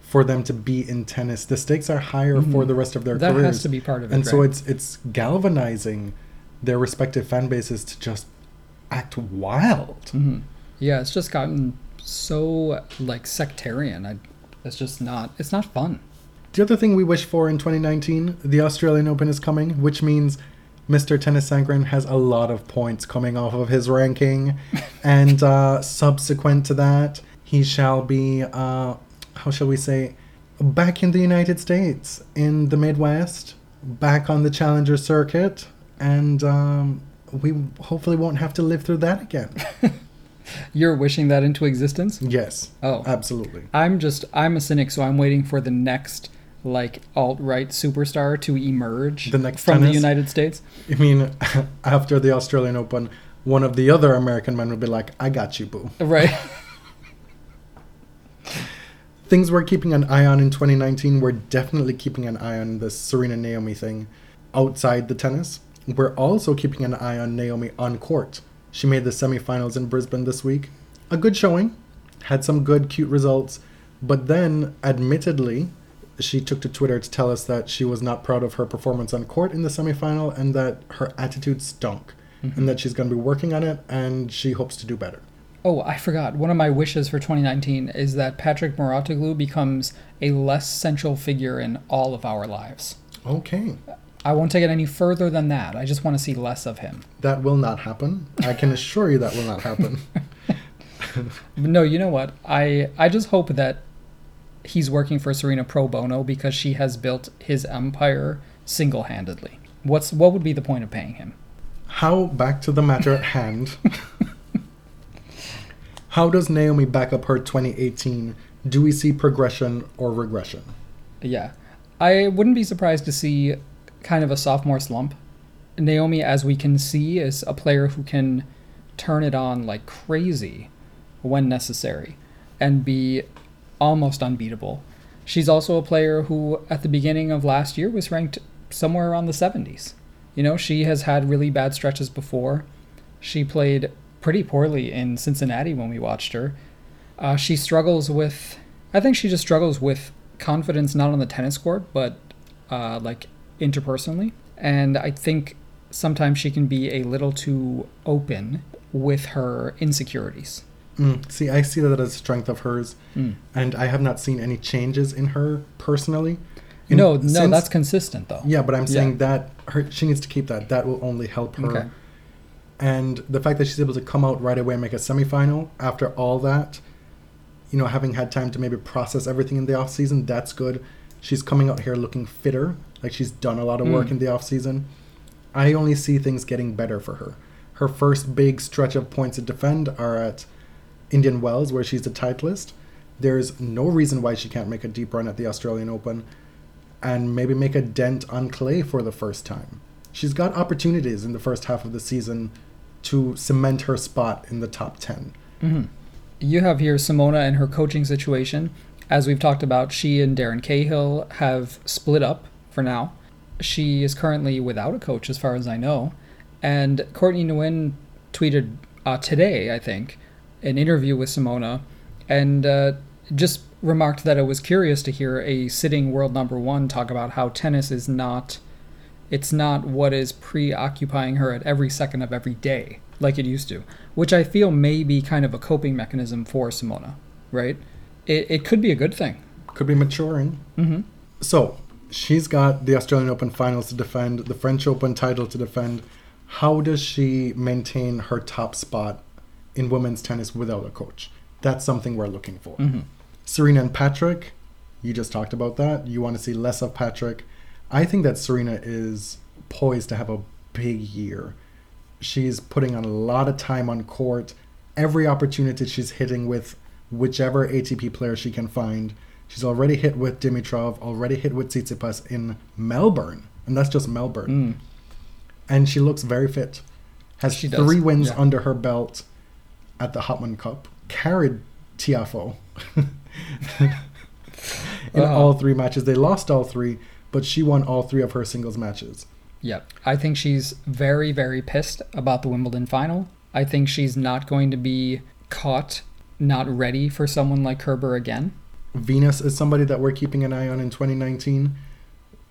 for them to be in tennis, the stakes are higher for Mhm. the rest of their that careers. has to be part of it. and so it's it's galvanizing their respective fan bases to just act wild. hmm Yeah, it's just gotten so like sectarian. I, it's just not. It's not fun. The other thing we wish for in 2019, the Australian Open is coming, which means Mr. Tennys Sandgren has a lot of points coming off of his ranking. and uh, subsequent to that, he shall be, uh, how shall we say, back in the United States, in the Midwest, back on the Challenger circuit. And um, we hopefully won't have to live through that again. You're wishing that into existence. yes, Oh, absolutely. I'm just. I'm a cynic, so I'm waiting for the next like alt right superstar to emerge The next from the? United States. I mean, after the Australian Open, one of the other American men would be like, I got you, boo. Uh, right. Things we're keeping an eye on in 2019, we're definitely keeping an eye on this Serena Naomi thing outside the tennis. We're also keeping an eye on Naomi on court. She made the semifinals in Brisbane this week. A good showing, had some good, cute results, but then, admittedly, she took to Twitter to tell us that she was not proud of her performance on court in the semifinal and that her attitude stunk and mm-hmm. that she's going to be working on it and she hopes to do better. Oh, I forgot. One of my wishes for 2019 is that Patrick Mouratoglou becomes a less central figure in all of our lives. Okay. I won't take it any further than that. I just want to see less of him. That will not happen. I can assure you that will not happen. No, you know what? I I just hope that he's working for Serena pro bono because she has built his empire single-handedly. What's what would be the point of paying him? How, back to the matter at hand, how does Naomi back up her 2018? Do we see progression or regression? Yeah. I wouldn't be surprised to see kind of a sophomore slump. Naomi, as we can see, is a player who can turn it on like crazy when necessary and be almost unbeatable. She's also a player who, at the beginning of last year, was ranked somewhere around the 70s. You know, she has had really bad stretches before. She played pretty poorly in Cincinnati when we watched her. Uh, she struggles with, I think she just struggles with confidence not on the tennis court, but uh, like interpersonally. And I think sometimes she can be a little too open with her insecurities. Mm, see, I see that as a strength of hers, and I have not seen any changes in her personally. In- no, no, since- that's consistent though. Yeah, but I'm saying Yeah. that her she needs to keep that. That will only help her. Okay. And the fact that she's able to come out right away and make a semifinal after all that, you know, having had time to maybe process everything in the off season, that's good. She's coming out here looking fitter, like she's done a lot of work Mm. in the off season. I only see things getting better for her. Her first big stretch of points to defend are at Indian Wells, where she's the titleist. There's no reason why she can't make a deep run at the Australian Open and maybe make a dent on clay for the first time. She's got opportunities in the first half of the season to cement her spot in the top 10. You have here Simona and her coaching situation. As we've talked about, she and Darren Cahill have split up for now. She is currently without a coach, as far as I know. And Courtney Nguyen tweeted uh, today, I think, an interview with Simona and uh, just remarked that it was curious to hear a sitting world number one talk about how tennis is not it's not what is preoccupying her at every second of every day like it used to which i feel may be kind of a coping mechanism for simona right it, it could be a good thing Could be maturing. mm-hmm. So, she's got the Australian Open finals to defend, the French Open title to defend. How does she maintain her top spot in women's tennis without a coach? That's something we're looking for. Mm-hmm. Serena and Patrick, you just talked about that. You want to see less of Patrick. I think that Serena is poised to have a big year. She's putting on a lot of time on court. Every opportunity she's hitting with whichever ATP player she can find. She's already hit with Dimitrov, already hit with Tsitsipas in Melbourne, and that's just Melbourne. Mm. And she looks very fit. Has She does, three wins yeah. under her belt at the Hopman Cup. Carried Tiafoe in Uh-huh. all three matches. They lost all three, but she won all three of her singles matches. Yep. I think she's very, very pissed about the Wimbledon final. I think she's not going to be caught not ready for someone like Kerber again. Venus is somebody that we're keeping an eye on in 2019.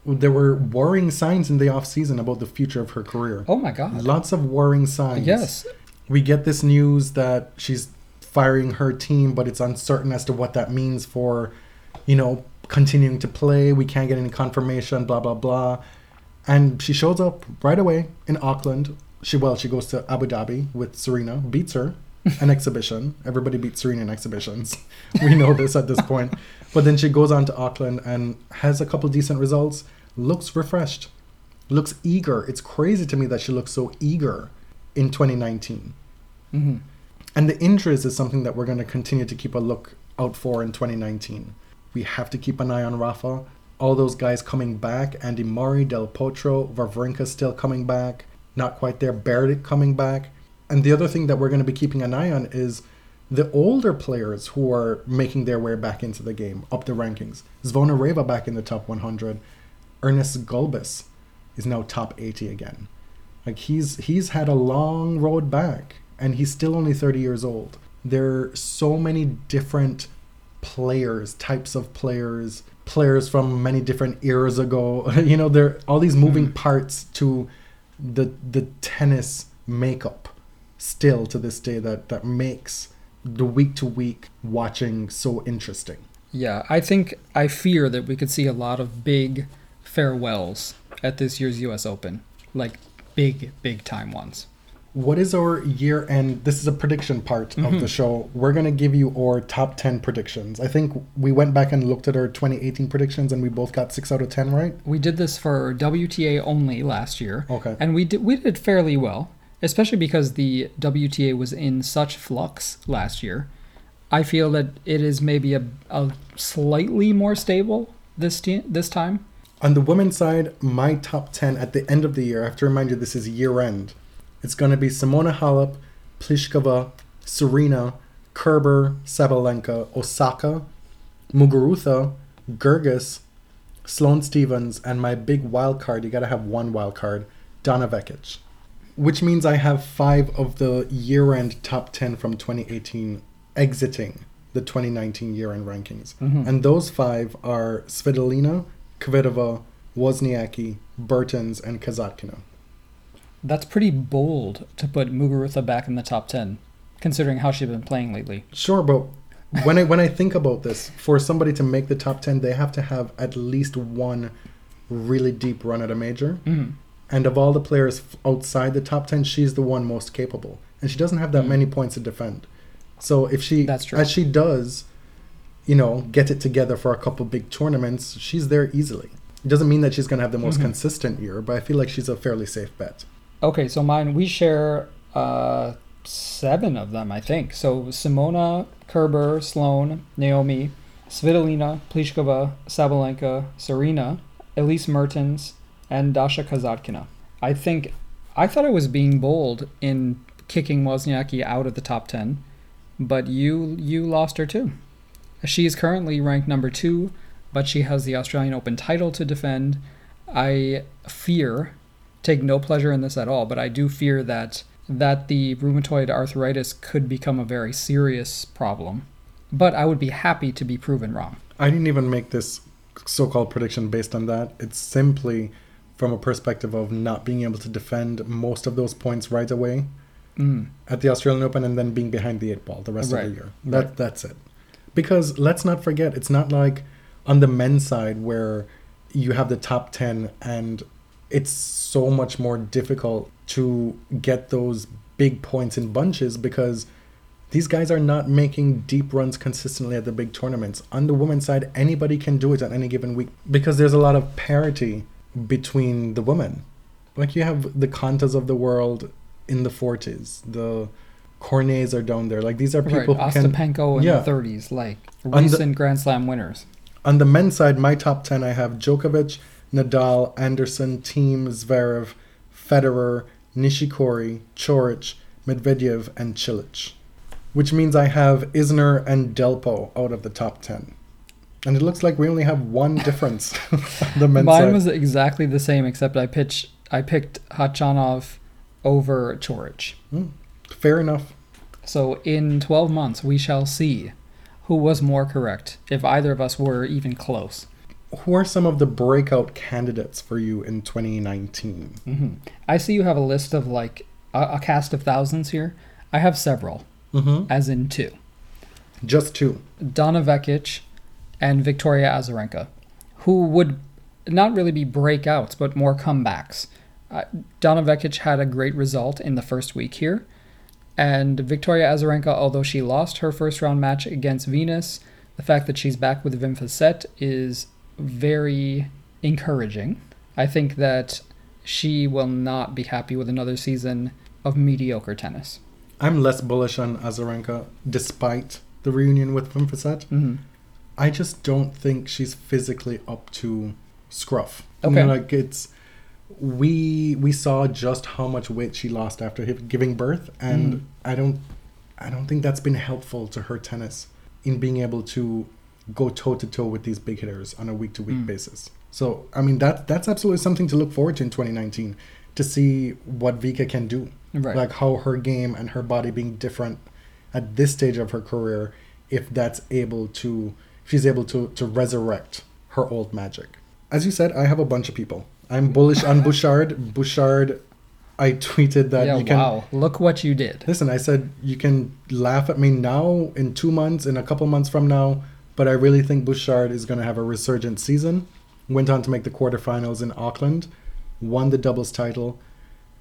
There were worrying signs in the off season about the future of her career. Oh my god. Lots of worrying signs. Yes. We get this news that she's firing her team, but it's uncertain as to what that means for, you know, continuing to play. We can't get any confirmation, blah, blah, blah. And she shows up right away in Auckland. She well, she goes to Abu Dhabi with Serena, beats her, an exhibition. Everybody beats Serena in exhibitions. We know this at this point. But then she goes on to Auckland and has a couple decent results. Looks refreshed. Looks eager. It's crazy to me that she looks so eager in 2019. hmm And the injuries is something that we're going to continue to keep a look out for in 2019. We have to keep an eye on Rafa. All those guys coming back Andy Murray, Del Potro, Wawrinka still coming back. Not quite there. Barrett coming back. And the other thing that we're going to be keeping an eye on is the older players who are making their way back into the game, up the rankings. Zvonareva back in the top 100. Ernest Gulbis is now top 80 again. Like he's he's had a long road back and he's still only 30 years old. There are so many different players, types of players, players from many different eras ago. you know, there are all these moving hmm. parts to the the tennis makeup still to this day that that makes the week to week watching so interesting. Yeah, I think I fear that we could see a lot of big farewells at this year's US Open. Like big, big time ones. What is our year end? This is a prediction part of the mhm. show. We're going to give you our top 10 predictions. I think we went back and looked at our 2018 predictions and we both got 6 out of 10, right? We did this for WTA only last year. Okay. And we did we did fairly well, especially because the WTA was in such flux last year. I feel that it is maybe a, a slightly more stable this te- this time. On the women's side, my top 10 at the end of the year, I have to remind you this is year end. It's going to be Simona Halep, Pliskova, Serena, Kerber, Sabalenka, Osaka, Muguruza, Goerges, Sloane Stevens, and my big wild card, you got to have one wild card, Donna Vekic. Which means I have five of the year end top 10 from 2018 exiting the 2019 year end rankings. Mhm. And those five are Svitolina, Kvitova, Wozniacki, Bertens, and Kasatkina. That's pretty bold to put Muguruza back in the top 10, considering how she's been playing lately. Sure, but when I when I think about this, for somebody to make the top 10, they have to have at least one really deep run at a major. Mhm. And of all the players outside the top 10, she's the one most capable. And she doesn't have that Mm. many points to defend. So if she That's true. as she does you know, get it together for a couple big tournaments, she's there easily. It doesn't mean that she's going to have the most Mhm. consistent year, but I feel like she's a fairly safe bet. Okay, so mine we share uh, seven of them, I think. So Simona, Kerber, Sloane, Naomi, Svitolina, Pliskova, Sabalenka, Serena, Elise Mertens, and Dasha Kasatkina. I think I thought I was being bold in kicking Wozniacki out of the top ten, but you you lost her too. She is currently ranked number two, but she has the Australian Open title to defend. I fear take no pleasure in this at all, but I do fear that that the rheumatoid arthritis could become a very serious problem. But I would be happy to be proven wrong. I didn't even make this so called prediction based on that. It's simply from a perspective of not being able to defend most of those points right away Mm. at the Australian Open and then being behind the eight ball the rest Right. of the year. That Right. that's it. Because let's not forget, it's not like on the men's side where you have the top ten and it's so much more difficult to get those big points in bunches because these guys are not making deep runs consistently at the big tournaments. On the women's side, anybody can do it at any given week because there's a lot of parity between the women. Like you have the Kontas of the world in the 40s, the Cornets are down there. Like these are Right, people can. Ostapenko in Yeah. the 30s, like On the- recent Grand Slam winners. On the men's side, my top 10, I have Djokovic, Nadal, Anderson, Thiem, Zverev, Federer, Nishikori, Coric, Medvedev, and Cilic. Which means I have Isner and Delpo out of the top 10. And it looks like we only have one difference on the men's Mine side. was exactly the same, except I pitch I picked Khachanov over Coric. Hmm. Fair enough. So in 12 months, we shall see who was more correct, if either of us were even close. Who are some of the breakout candidates for you in 2019? hmm I see you have a list of like a, a cast of thousands here. I have several, Mm-hmm. as in two Just two. Donna Vekic and Victoria Azarenka, who would not really be breakouts, but more comebacks. Uh, Donna Vekic had a great result in the first week here. And Victoria Azarenka, although she lost her first round match against Venus, the fact that she's back with Fissette is very encouraging. I think that she will not be happy with another season of mediocre tennis. I'm less bullish on Azarenka despite the reunion with Fissette. Mm-hmm. I just don't think she's physically up to scruff. I Okay. mean, like it's we we saw just how much weight she lost after giving birth, and Mhm. I don't I don't think that's been helpful to her tennis in being able to go toe to toe with these big hitters on a week to week Mm. basis. So I mean that that's absolutely something to look forward to in 2019 to see what Vika can do Right. like how her game and her body being different at this stage of her career if that's able to if she's able to to resurrect her old magic as you said i have a bunch of people i'm bullish on bouchard. Bouchard i tweeted that yeah, you can wow. Look what you did. listen i said you can laugh at me now in two months in a couple months from now but i really think bouchard is going to have a resurgent season. Went on to make the quarterfinals in auckland won the doubles title.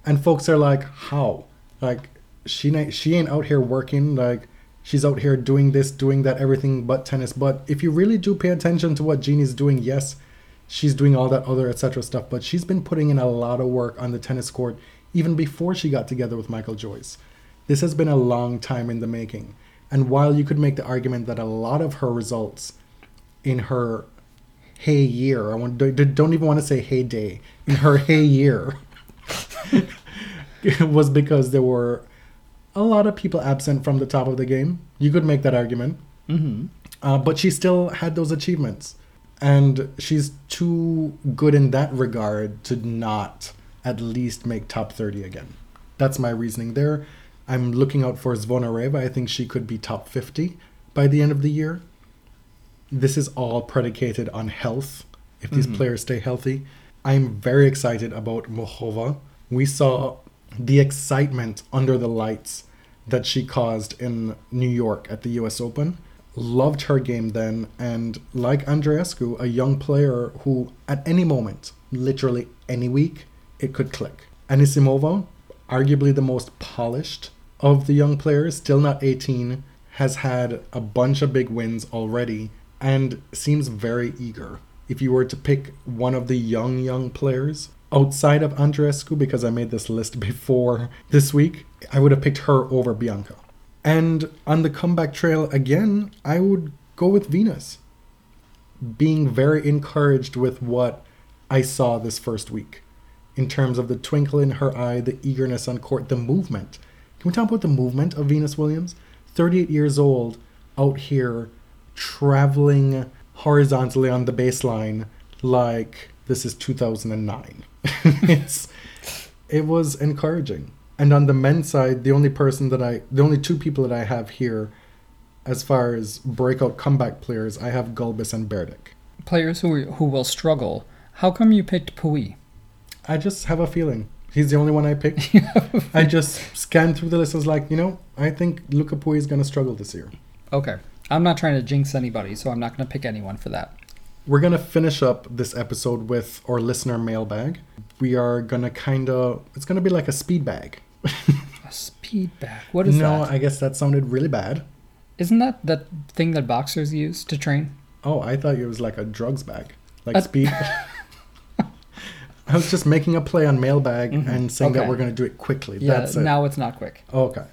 And folks are like how? Like she she ain't out here working like she's out here doing this doing that everything but tennis. But if you really do pay attention to what Genie's doing yes she's doing all that other etc stuff but she's been putting in a lot of work on the tennis court even before she got together with michael joyce this has been a long time in the making and while you could make the argument that a lot of her results in her hey year i want don't even want to say heyday in her hey year was because there were a lot of people absent from the top of the game. You could make that argument. Mm-hmm. Uh, but she still had those achievements. And she's too good in that regard to not at least make top 30 again. That's my reasoning there. I'm looking out for Zvonareva. I think she could be top 50 by the end of the year. This is all predicated on health, if these Mhm. players stay healthy. I'm very excited about Muchova. We saw the excitement under the lights that she caused in New York at the US Open. Loved her game then, and like Andreescu, a young player who at any moment, literally any week, it could click. Anisimova, arguably the most polished of the young players, still not 18, has had a bunch of big wins already and seems very eager. If you were to pick one of the young, young players outside of Andreescu, because I made this list before this week, I would have picked her over Bianca. And on the comeback trail again, I would go with Venus. Being very encouraged with what I saw this first week in terms of the twinkle in her eye, the eagerness on court, the movement. Can we talk about the movement of Venus Williams? 38 years old, out here traveling horizontally on the baseline like this is 2009. it's it was encouraging. And on the men's side, the only person that I the only two people that I have here as far as breakout comeback players, I have Gulbis and Berdych. Players who who will struggle. How come you picked Pouille? I just have a feeling. He's the only one I picked. I just scanned through the list and was like, you know, I think Luca Pouille is going to struggle this year. Okay. I'm not trying to jinx anybody, so I'm not going to pick anyone for that. We're going to finish up this episode with our listener mailbag. We are going to kind of, it's going to be like a speed bag. A speed bag. What is no, that? No, I guess that sounded really bad. Isn't that the thing that boxers use to train? Oh, I thought it was like a drugs bag. Like Uh, speed. I was just making a play on mailbag and saying that we're going to do it quickly. Yeah, That's it. now it's not quick. Okay.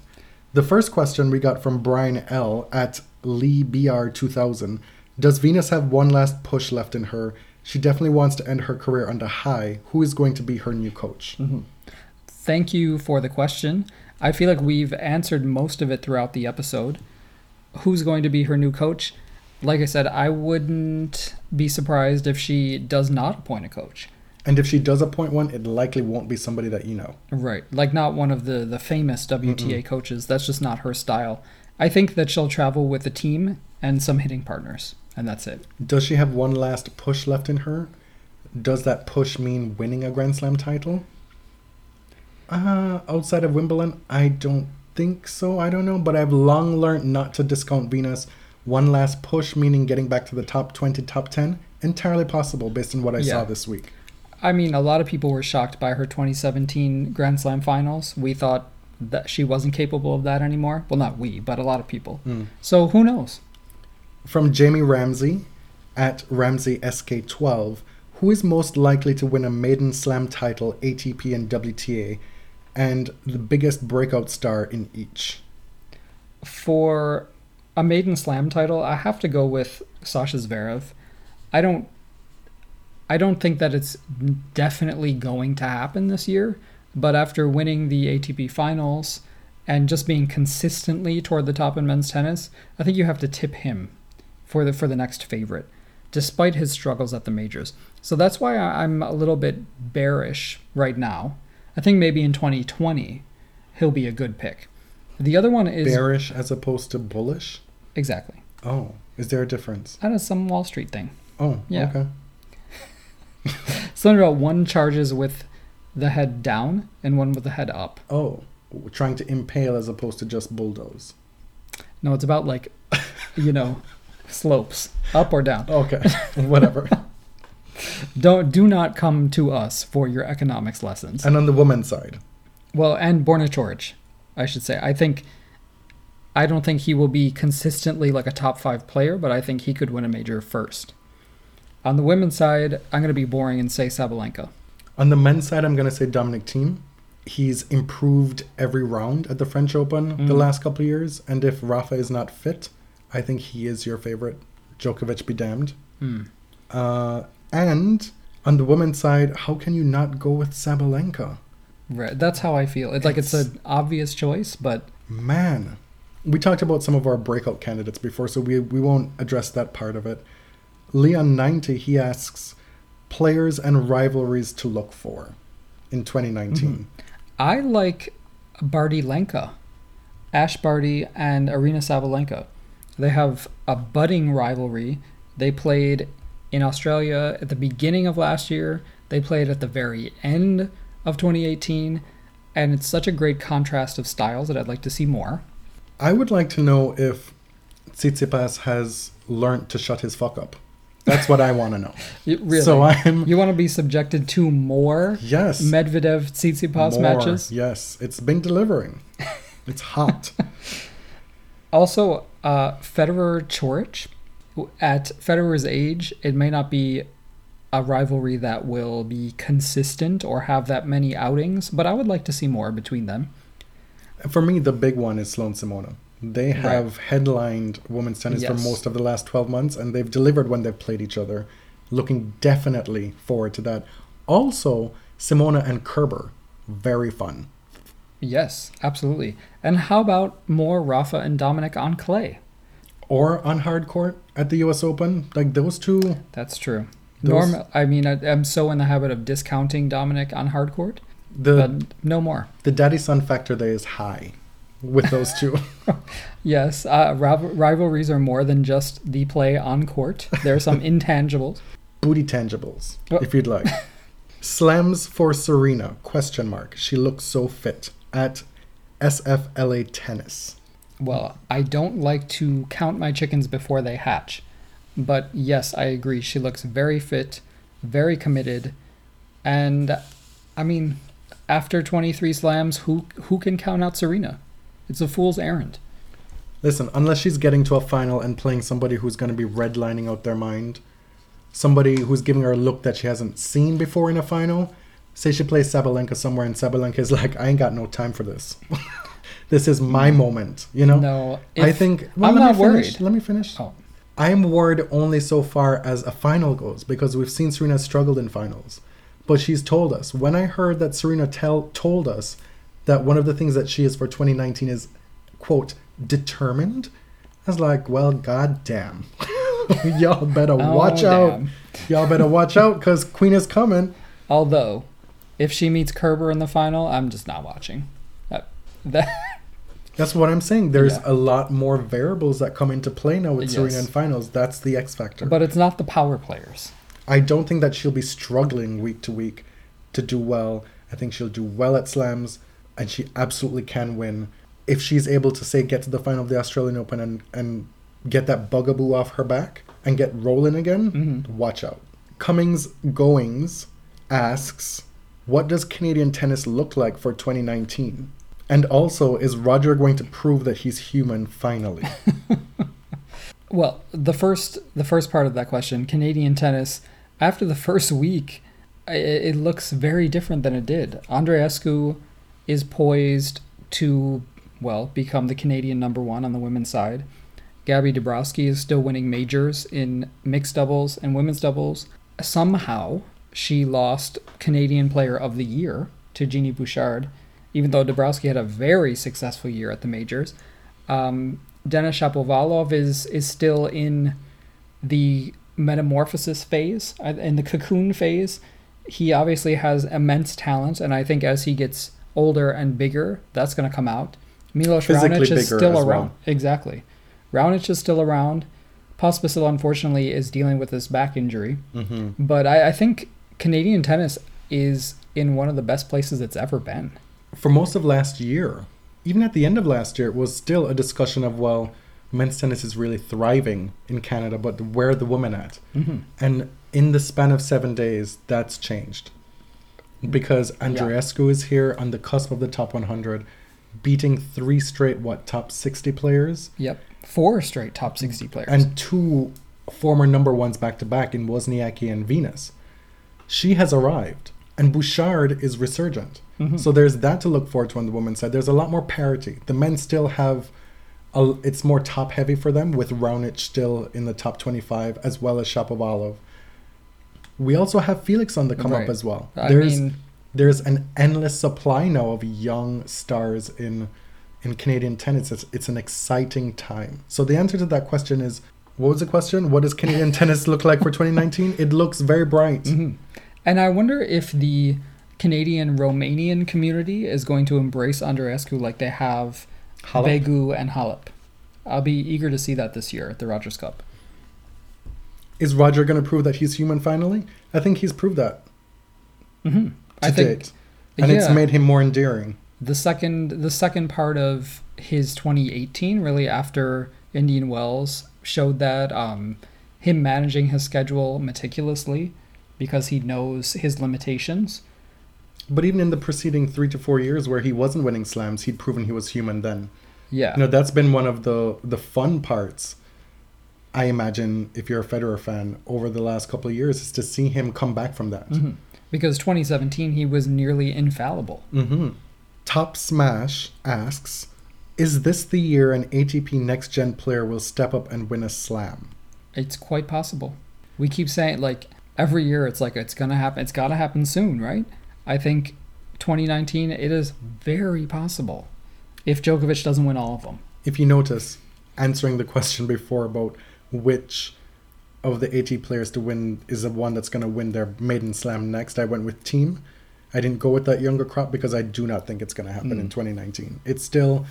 The first question we got from Brian L. at Lee BR 2000. Does Venus have one last push left in her? She definitely wants to end her career on high. Who is going to be her new coach? Thank you for the question. I feel like we've answered most of it throughout the episode. Who's going to be her new coach? Like I said, I wouldn't be surprised if she does not appoint a coach. And if she does appoint one, it likely won't be somebody that you know. Right. Like not one of the the famous WTA coaches. That's just not her style. I think that she'll travel with a team and some hitting partners, and that's it. Does she have one last push left in her? Does that push mean winning a Grand Slam title? Uh, outside of Wimbledon, I don't think so. I don't know, but I've long learned not to discount Venus. One last push, meaning getting back to the top 20, top 10, entirely possible based on what I saw this week. I mean, a lot of people were shocked by her 2017 Grand Slam finals. We thought that she wasn't capable of that anymore. Well, not we, but a lot of people. Mm. So who knows? From Jamie Ramsey at Ramsey SK12, who is most likely to win a maiden slam title, ATP and WTA, and the biggest breakout star in each? For a maiden slam title, I have to go with Sasha Zverev. I don't I don't think that it's definitely going to happen this year, but after winning the ATP finals and just being consistently toward the top in men's tennis, I think you have to tip him for the for the next favorite, despite his struggles at the majors. So that's why I'm a little bit bearish right now. I think maybe in 2020 he'll be a good pick. The other one is Bearish as opposed to bullish? exactly. Oh, is there a difference? That is some Wall Street thing. Oh, Yeah. okay. Something about one charges with the head down and one with the head up. Oh, trying to impale as opposed to just bulldoze. No, it's about like, you know, slopes, up or down. Okay, whatever. Don't do not come to us for your economics lessons. and on the woman's side, Well, and Borna Coric, I should say. I think I don't think he will be consistently like a top five player, but I think he could win a major first. On the women's side, I'm going to be boring and say Sabalenka. on the men's side, I'm gonna say Dominic Thiem. He's improved every round at the French Open the Mm. last couple of years, and if Rafa is not fit, I think he is your favorite. Djokovic be damned. Hmm. Uh, and on the women's side, how can you not go with Sabalenka? Right, that's how I feel. It's like it's It's- an obvious choice, but Man, we talked about some of our breakout candidates before, so we, we won't address that part of it. Leon90, he asks players and rivalries to look for in 2019. Mm-hmm. I like Barty Lenka, Ash Barty and Aryna Sabalenka. They have a budding rivalry. They played in Australia at the beginning of last year. They played at the very end of 2018, and it's such a great contrast of styles that I'd like to see more. I would like to know if Tsitsipas has learned to shut his fuck up. That's what I want to know. You- really, So I'm you want to be subjected to more yes, Medvedev Tsitsipas more, matches? Yes, it's been delivering. It's hot. Also, uh, Federer Coric, at Federer's age, it may not be a rivalry that will be consistent or have that many outings, but I would like to see more between them. For me, the big one is Sloane Simona. They have headlined women's tennis for most of the last 12 months, and they've delivered when they've played each other. Looking definitely forward to that. Also, Simona and Kerber, very fun. Yes, absolutely. And how about more Rafa and Dominic on clay? Or on hard court at the US Open. Like those two, That's true. Those- Norm, I mean, I, I'm so in the habit of discounting Dominic on hard court, the, but no more. the daddy son factor there is high with those two. Yes, uh, rival- rivalries are more than just the play on court. There are some intangibles. Booty tangibles, Oh. if you'd like. Slams for Serena? Question mark. She looks so fit at SFLA Tennis. Well, I don't like to count my chickens before they hatch, but yes, I agree. She looks very fit, very committed, and I mean, after 23 slams, who who can count out Serena? It's a fool's errand. Listen, unless she's getting to a final and playing somebody who's going to be redlining out their mind, somebody who's giving her a look that she hasn't seen before in a final, say she plays Sabalenka somewhere and Sabalenka is like, I ain't got no time for this. this is my mm. moment, you know? No, I think. I'm let not me finish. worried. Let me finish. Oh, I'm worried only so far as a final goes because we've seen Serena struggled in finals. But she's told us. When I heard that Serena tell, told us that one of the things that she is for 2019 is, quote, determined, I was like, well, goddamn. Y'all better Oh, watch out. damn. Y'all better watch out because Queen is coming. although, if she meets Kerber in the final, I'm just not watching. That, that That's what I'm saying. There's Yeah. a lot more variables that come into play now with Serena Yes. in finals. That's the X factor. but it's not the power players. I don't think that she'll be struggling week to week to do well. I think she'll do well at slams, and she absolutely can win if she's able to say get to the final of the Australian Open and and get that bugaboo off her back and get rolling again. Mhm. Watch out. Cummings Goings asks, "What does Canadian tennis look like for 2019?" And also, is Roger going to prove that he's human finally? Well, the first the first part of that question, Canadian tennis, after the first week, it looks very different than it did. Andreescu is poised to well become the Canadian number one on the women's side. Gabby Dabrowski is still winning majors in mixed doubles and women's doubles. Somehow, she lost Canadian Player of the Year to Genie Bouchard, even though Dabrowski had a very successful year at the majors. Um, Denis Shapovalov is is still in the metamorphosis phase, uh, in the cocoon phase. He obviously has immense talent, and I think as he gets older and bigger, that's going to come out. Milos Physically Raonic is still as well. around. Exactly. Raonic is still around. Pospisil, unfortunately, is dealing with this back injury. mm-hmm. But I, I think Canadian tennis is in one of the best places it's ever been. For most of last year, even at the end of last year, it was still a discussion of, well, men's tennis is really thriving in Canada, but where are the women at? Mm-hmm. And in the span of seven days, that's changed. Because Andreescu is here on the cusp of the top 100, beating three straight, what, top 60 players? Yep. Four straight top 60 players. And two former number ones back to back in Wozniacki and Venus. She has arrived, and Bouchard is resurgent. Mhm. So there's that to look forward to on the women's side. There's a lot more parity. The men still have, a, it's more top heavy for them with Raonic still in the top 25 as well as Shapovalov. We also have Felix on the come Right. up as well. I there's mean, there's an endless supply now of young stars in in Canadian tennis. It's, it's an exciting time. So the answer to that question is what was the question? What does Canadian tennis look like for 2019? It looks very bright. mhm. and I wonder if the Canadian Romanian community is going to embrace Andreescu like they have Halep? Begu and Halep. I'll be eager to see that this year at the Rogers Cup. Is Roger going to prove that he's human finally? I think he's proved that Mm-hmm. I think date. And it's made him more endearing. the second the second part of his 2018 really after indian wells showed that um, him managing his schedule meticulously because he knows his limitations But even in the preceding three to four years where he wasn't winning slams, he'd proven he was human then. Yeah. You know, that's been one of the the fun parts. I imagine if you're a Federer fan over the last couple of years is to see him come back from that. Mhm. Because 2017 he was nearly infallible. Mm-hmm. Top Smash asks, "Is this the year an ATP Next Gen player will step up and win a slam?" It's quite possible. We keep saying like every year it's like it's gonna happen. It's gotta happen soon, right? I think 2019 it is very possible if Djokovic doesn't win all of them. If you notice, answering the question before about which of the AT players to win is the one that's going to win their maiden slam next, I went with Thiem. I didn't go with that younger crop because I do not think it's going to happen in Mm. 2019. It's still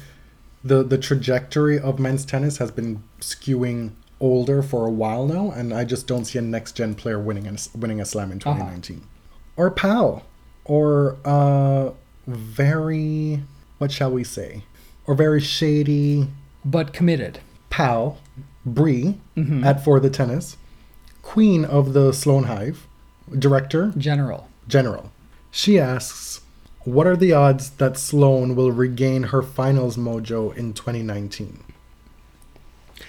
the the trajectory of men's tennis has been skewing older for a while now, and I just don't see a next gen player winning a, winning a slam in 2019. Or Pal, or uh, very what shall we say, or very shady But committed. Pal, Bree, Mhm. at For the Tennis, Queen of the Sloane Hive, Director, General. General. She asks, What are the odds that Sloane will regain her finals mojo in 2019?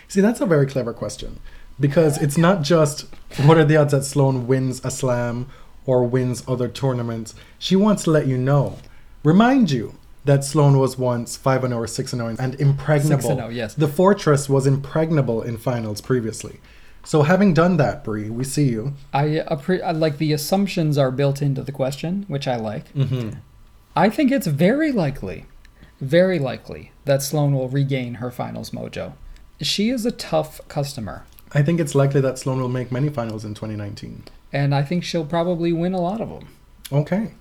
See, that's a very clever question because it's not just what are the odds that Sloane wins a slam or wins other tournaments. She wants to let you know, remind you that Sloane was once 5 0 or 6 0 and impregnable. 6-0, yes. The Fortress was impregnable in finals previously. So, having done that, Brie, we see you. I, appre- I like the assumptions are built into the question, which I like. Mm-hmm. I think it's very likely, very likely that Sloane will regain her finals mojo. She is a tough customer, I think it's likely that Sloane will make many finals in 2019. And I think she'll probably win a lot of them. Okay.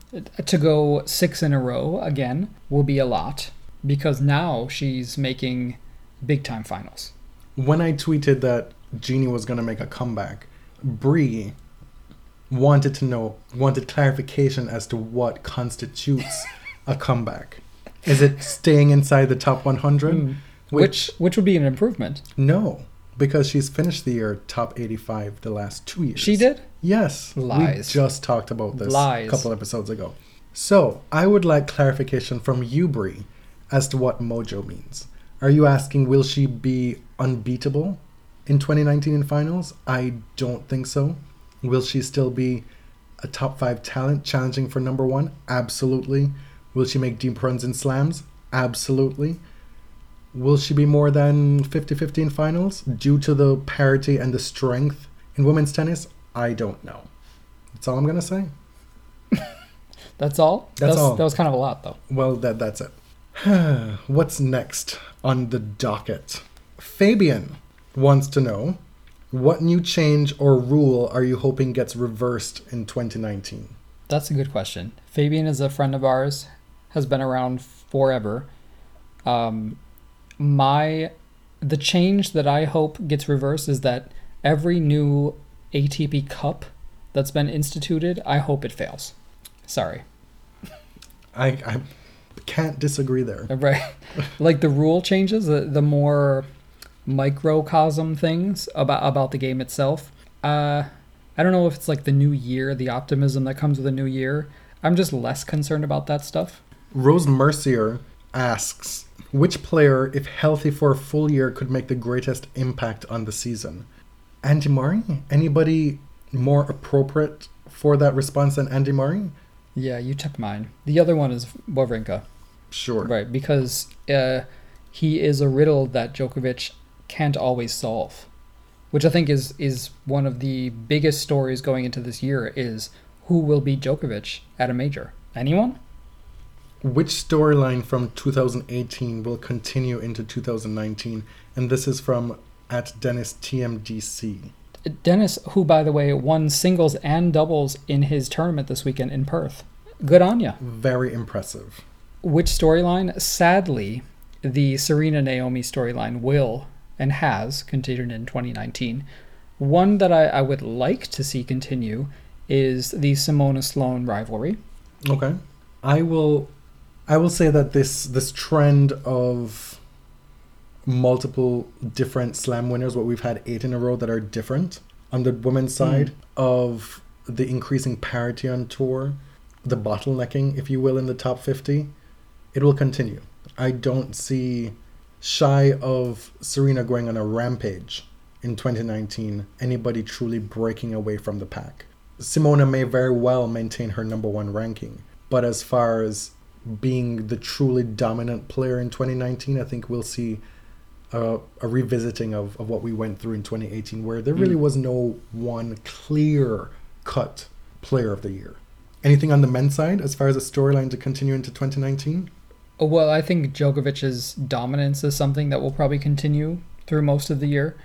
To go six in a row again will be a lot because now she's making big time finals. When I tweeted that Genie was going to make a comeback, Brie wanted to know, wanted clarification as to what constitutes a comeback. Is it staying inside the top 100? Mm. Which which would be an improvement. No, because she's finished the year top 85 the last two years. She did? Yes. Lies. We just talked about this Lies. a couple episodes ago. So, I would like clarification from you, Brie, as to what mojo means. Are you asking, will she be unbeatable in 2019 in finals? I don't think so. Will she still be a top five talent challenging for number one? Absolutely. Will she make deep runs in slams? Absolutely. Will she be more than 50 50 in finals due to the parity and the strength in women's tennis? I don't know. That's all I'm going to say. That's all? That's was, all. That was kind of a lot though. Well, that that's it. What's next on the docket? Fabian wants to know what new change or rule are you hoping gets reversed in 2019? That's a good question. Fabian is a friend of ours, has been around forever. Um, my the change that I hope gets reversed is that every new ATP Cup that's been instituted, I hope it fails. Sorry, I, I can't disagree there. right? like the rule changes, the the more microcosm things about about the game itself. Uh, I don't know if it's like the new year, the optimism that comes with a new year. I'm just less concerned about that stuff. Rose Mercier asks which player, if healthy for a full year, could make the greatest impact on the season? Andy Murray? Anybody more appropriate for that response than Andy Murray? Yeah, you took mine. The other one is Wawrinka, Sure. right? Because uh, he is a riddle that Djokovic can't always solve, which I think is is one of the biggest stories going into this year. Is who will beat Djokovic at a major? Anyone? Which storyline from 2018 will continue into 2019? And this is from at Dennis TMDC. Dennis, who by the way won singles and doubles in his tournament this weekend in Perth. Good on ya. Very impressive. Which storyline? Sadly, the Serena Naomi storyline will and has continued in 2019. One that I, I would like to see continue is the Simona Sloane rivalry. Okay. I will I will say that this this trend of multiple different slam winners, what we've had eight in a row that are different on the women's hmm. side of the increasing parity on tour, the bottlenecking, if you will, in the top 50, it will continue. I don't see shy of Serena going on a rampage in 2019, anybody truly breaking away from the pack. Simona may very well maintain her number one ranking, but as far as being the truly dominant player in 2019, I think we'll see a, a revisiting of, of what we went through in 2018, where there really Mm. was no one clear cut player of the year. Anything on the men's side as far as a storyline to continue into 2019? Oh, Well, I think Djokovic's dominance is something that will probably continue through most of the year.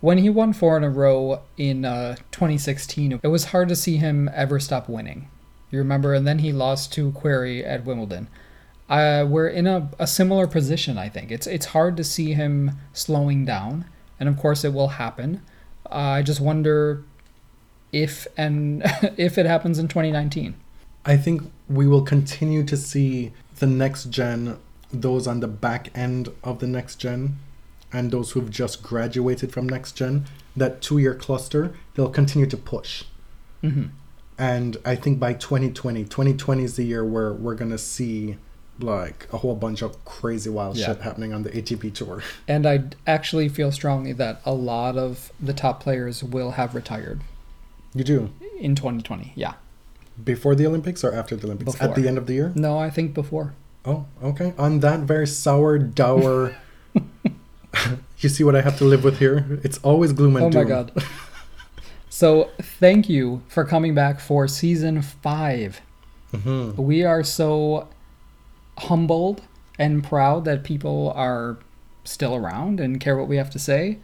When he won four in a row in uh, 2016, it was hard to see him ever stop winning. You remember? And then he lost to Querrey at Wimbledon. Uh, we're in a, a similar position, I think. It's it's hard to see him slowing down, and of course it will happen. Uh, I just wonder if and if it happens in 2019. I think we will continue to see the next gen, those on the back end of the next gen, and those who've just graduated from next gen, that two year cluster, they'll continue to push. hmm And I think by 2020, 2020 is the year where we're going to see like a whole bunch of crazy wild Yeah. shit happening on the ATP tour. And I actually feel strongly that a lot of the top players will have retired You do? in 2020. Yeah. Before the Olympics or after the Olympics? At the end of the year? No, I think before. Oh, okay. On that very sour, dour. you see what I have to live with here? It's always gloom and Oh doom. my god. so, thank you for coming back for season 5. hmm We are so humbled and proud that people are still around and care what we have to say.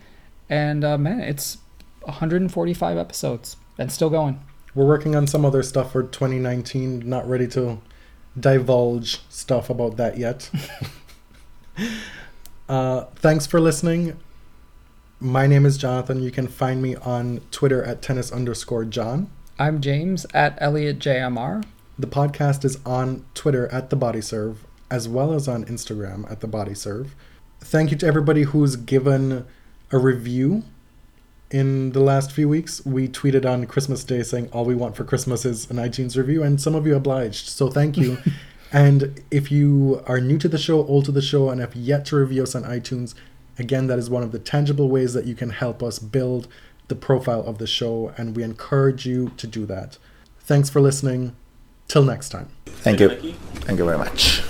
And uh, man, it's 145 episodes and still going. We're working on some other stuff for 2019. Not ready to divulge stuff about that yet. uh, thanks for listening. My name is Jonathan. You can find me on Twitter at tennis underscore John. I'm James at Elliot JMR. The podcast is on Twitter at The Body Serve, as well as on Instagram at The Body Serve. Thank you to everybody who's given a review in the last few weeks. We tweeted on Christmas Day saying all we want for Christmas is an iTunes review, and some of you obliged. So thank you. and if you are new to the show, old to the show, and have yet to review us on iTunes, again, that is one of the tangible ways that you can help us build the profile of the show, and we encourage you to do that. Thanks for listening. Till next time. Thank you. Thank you very much.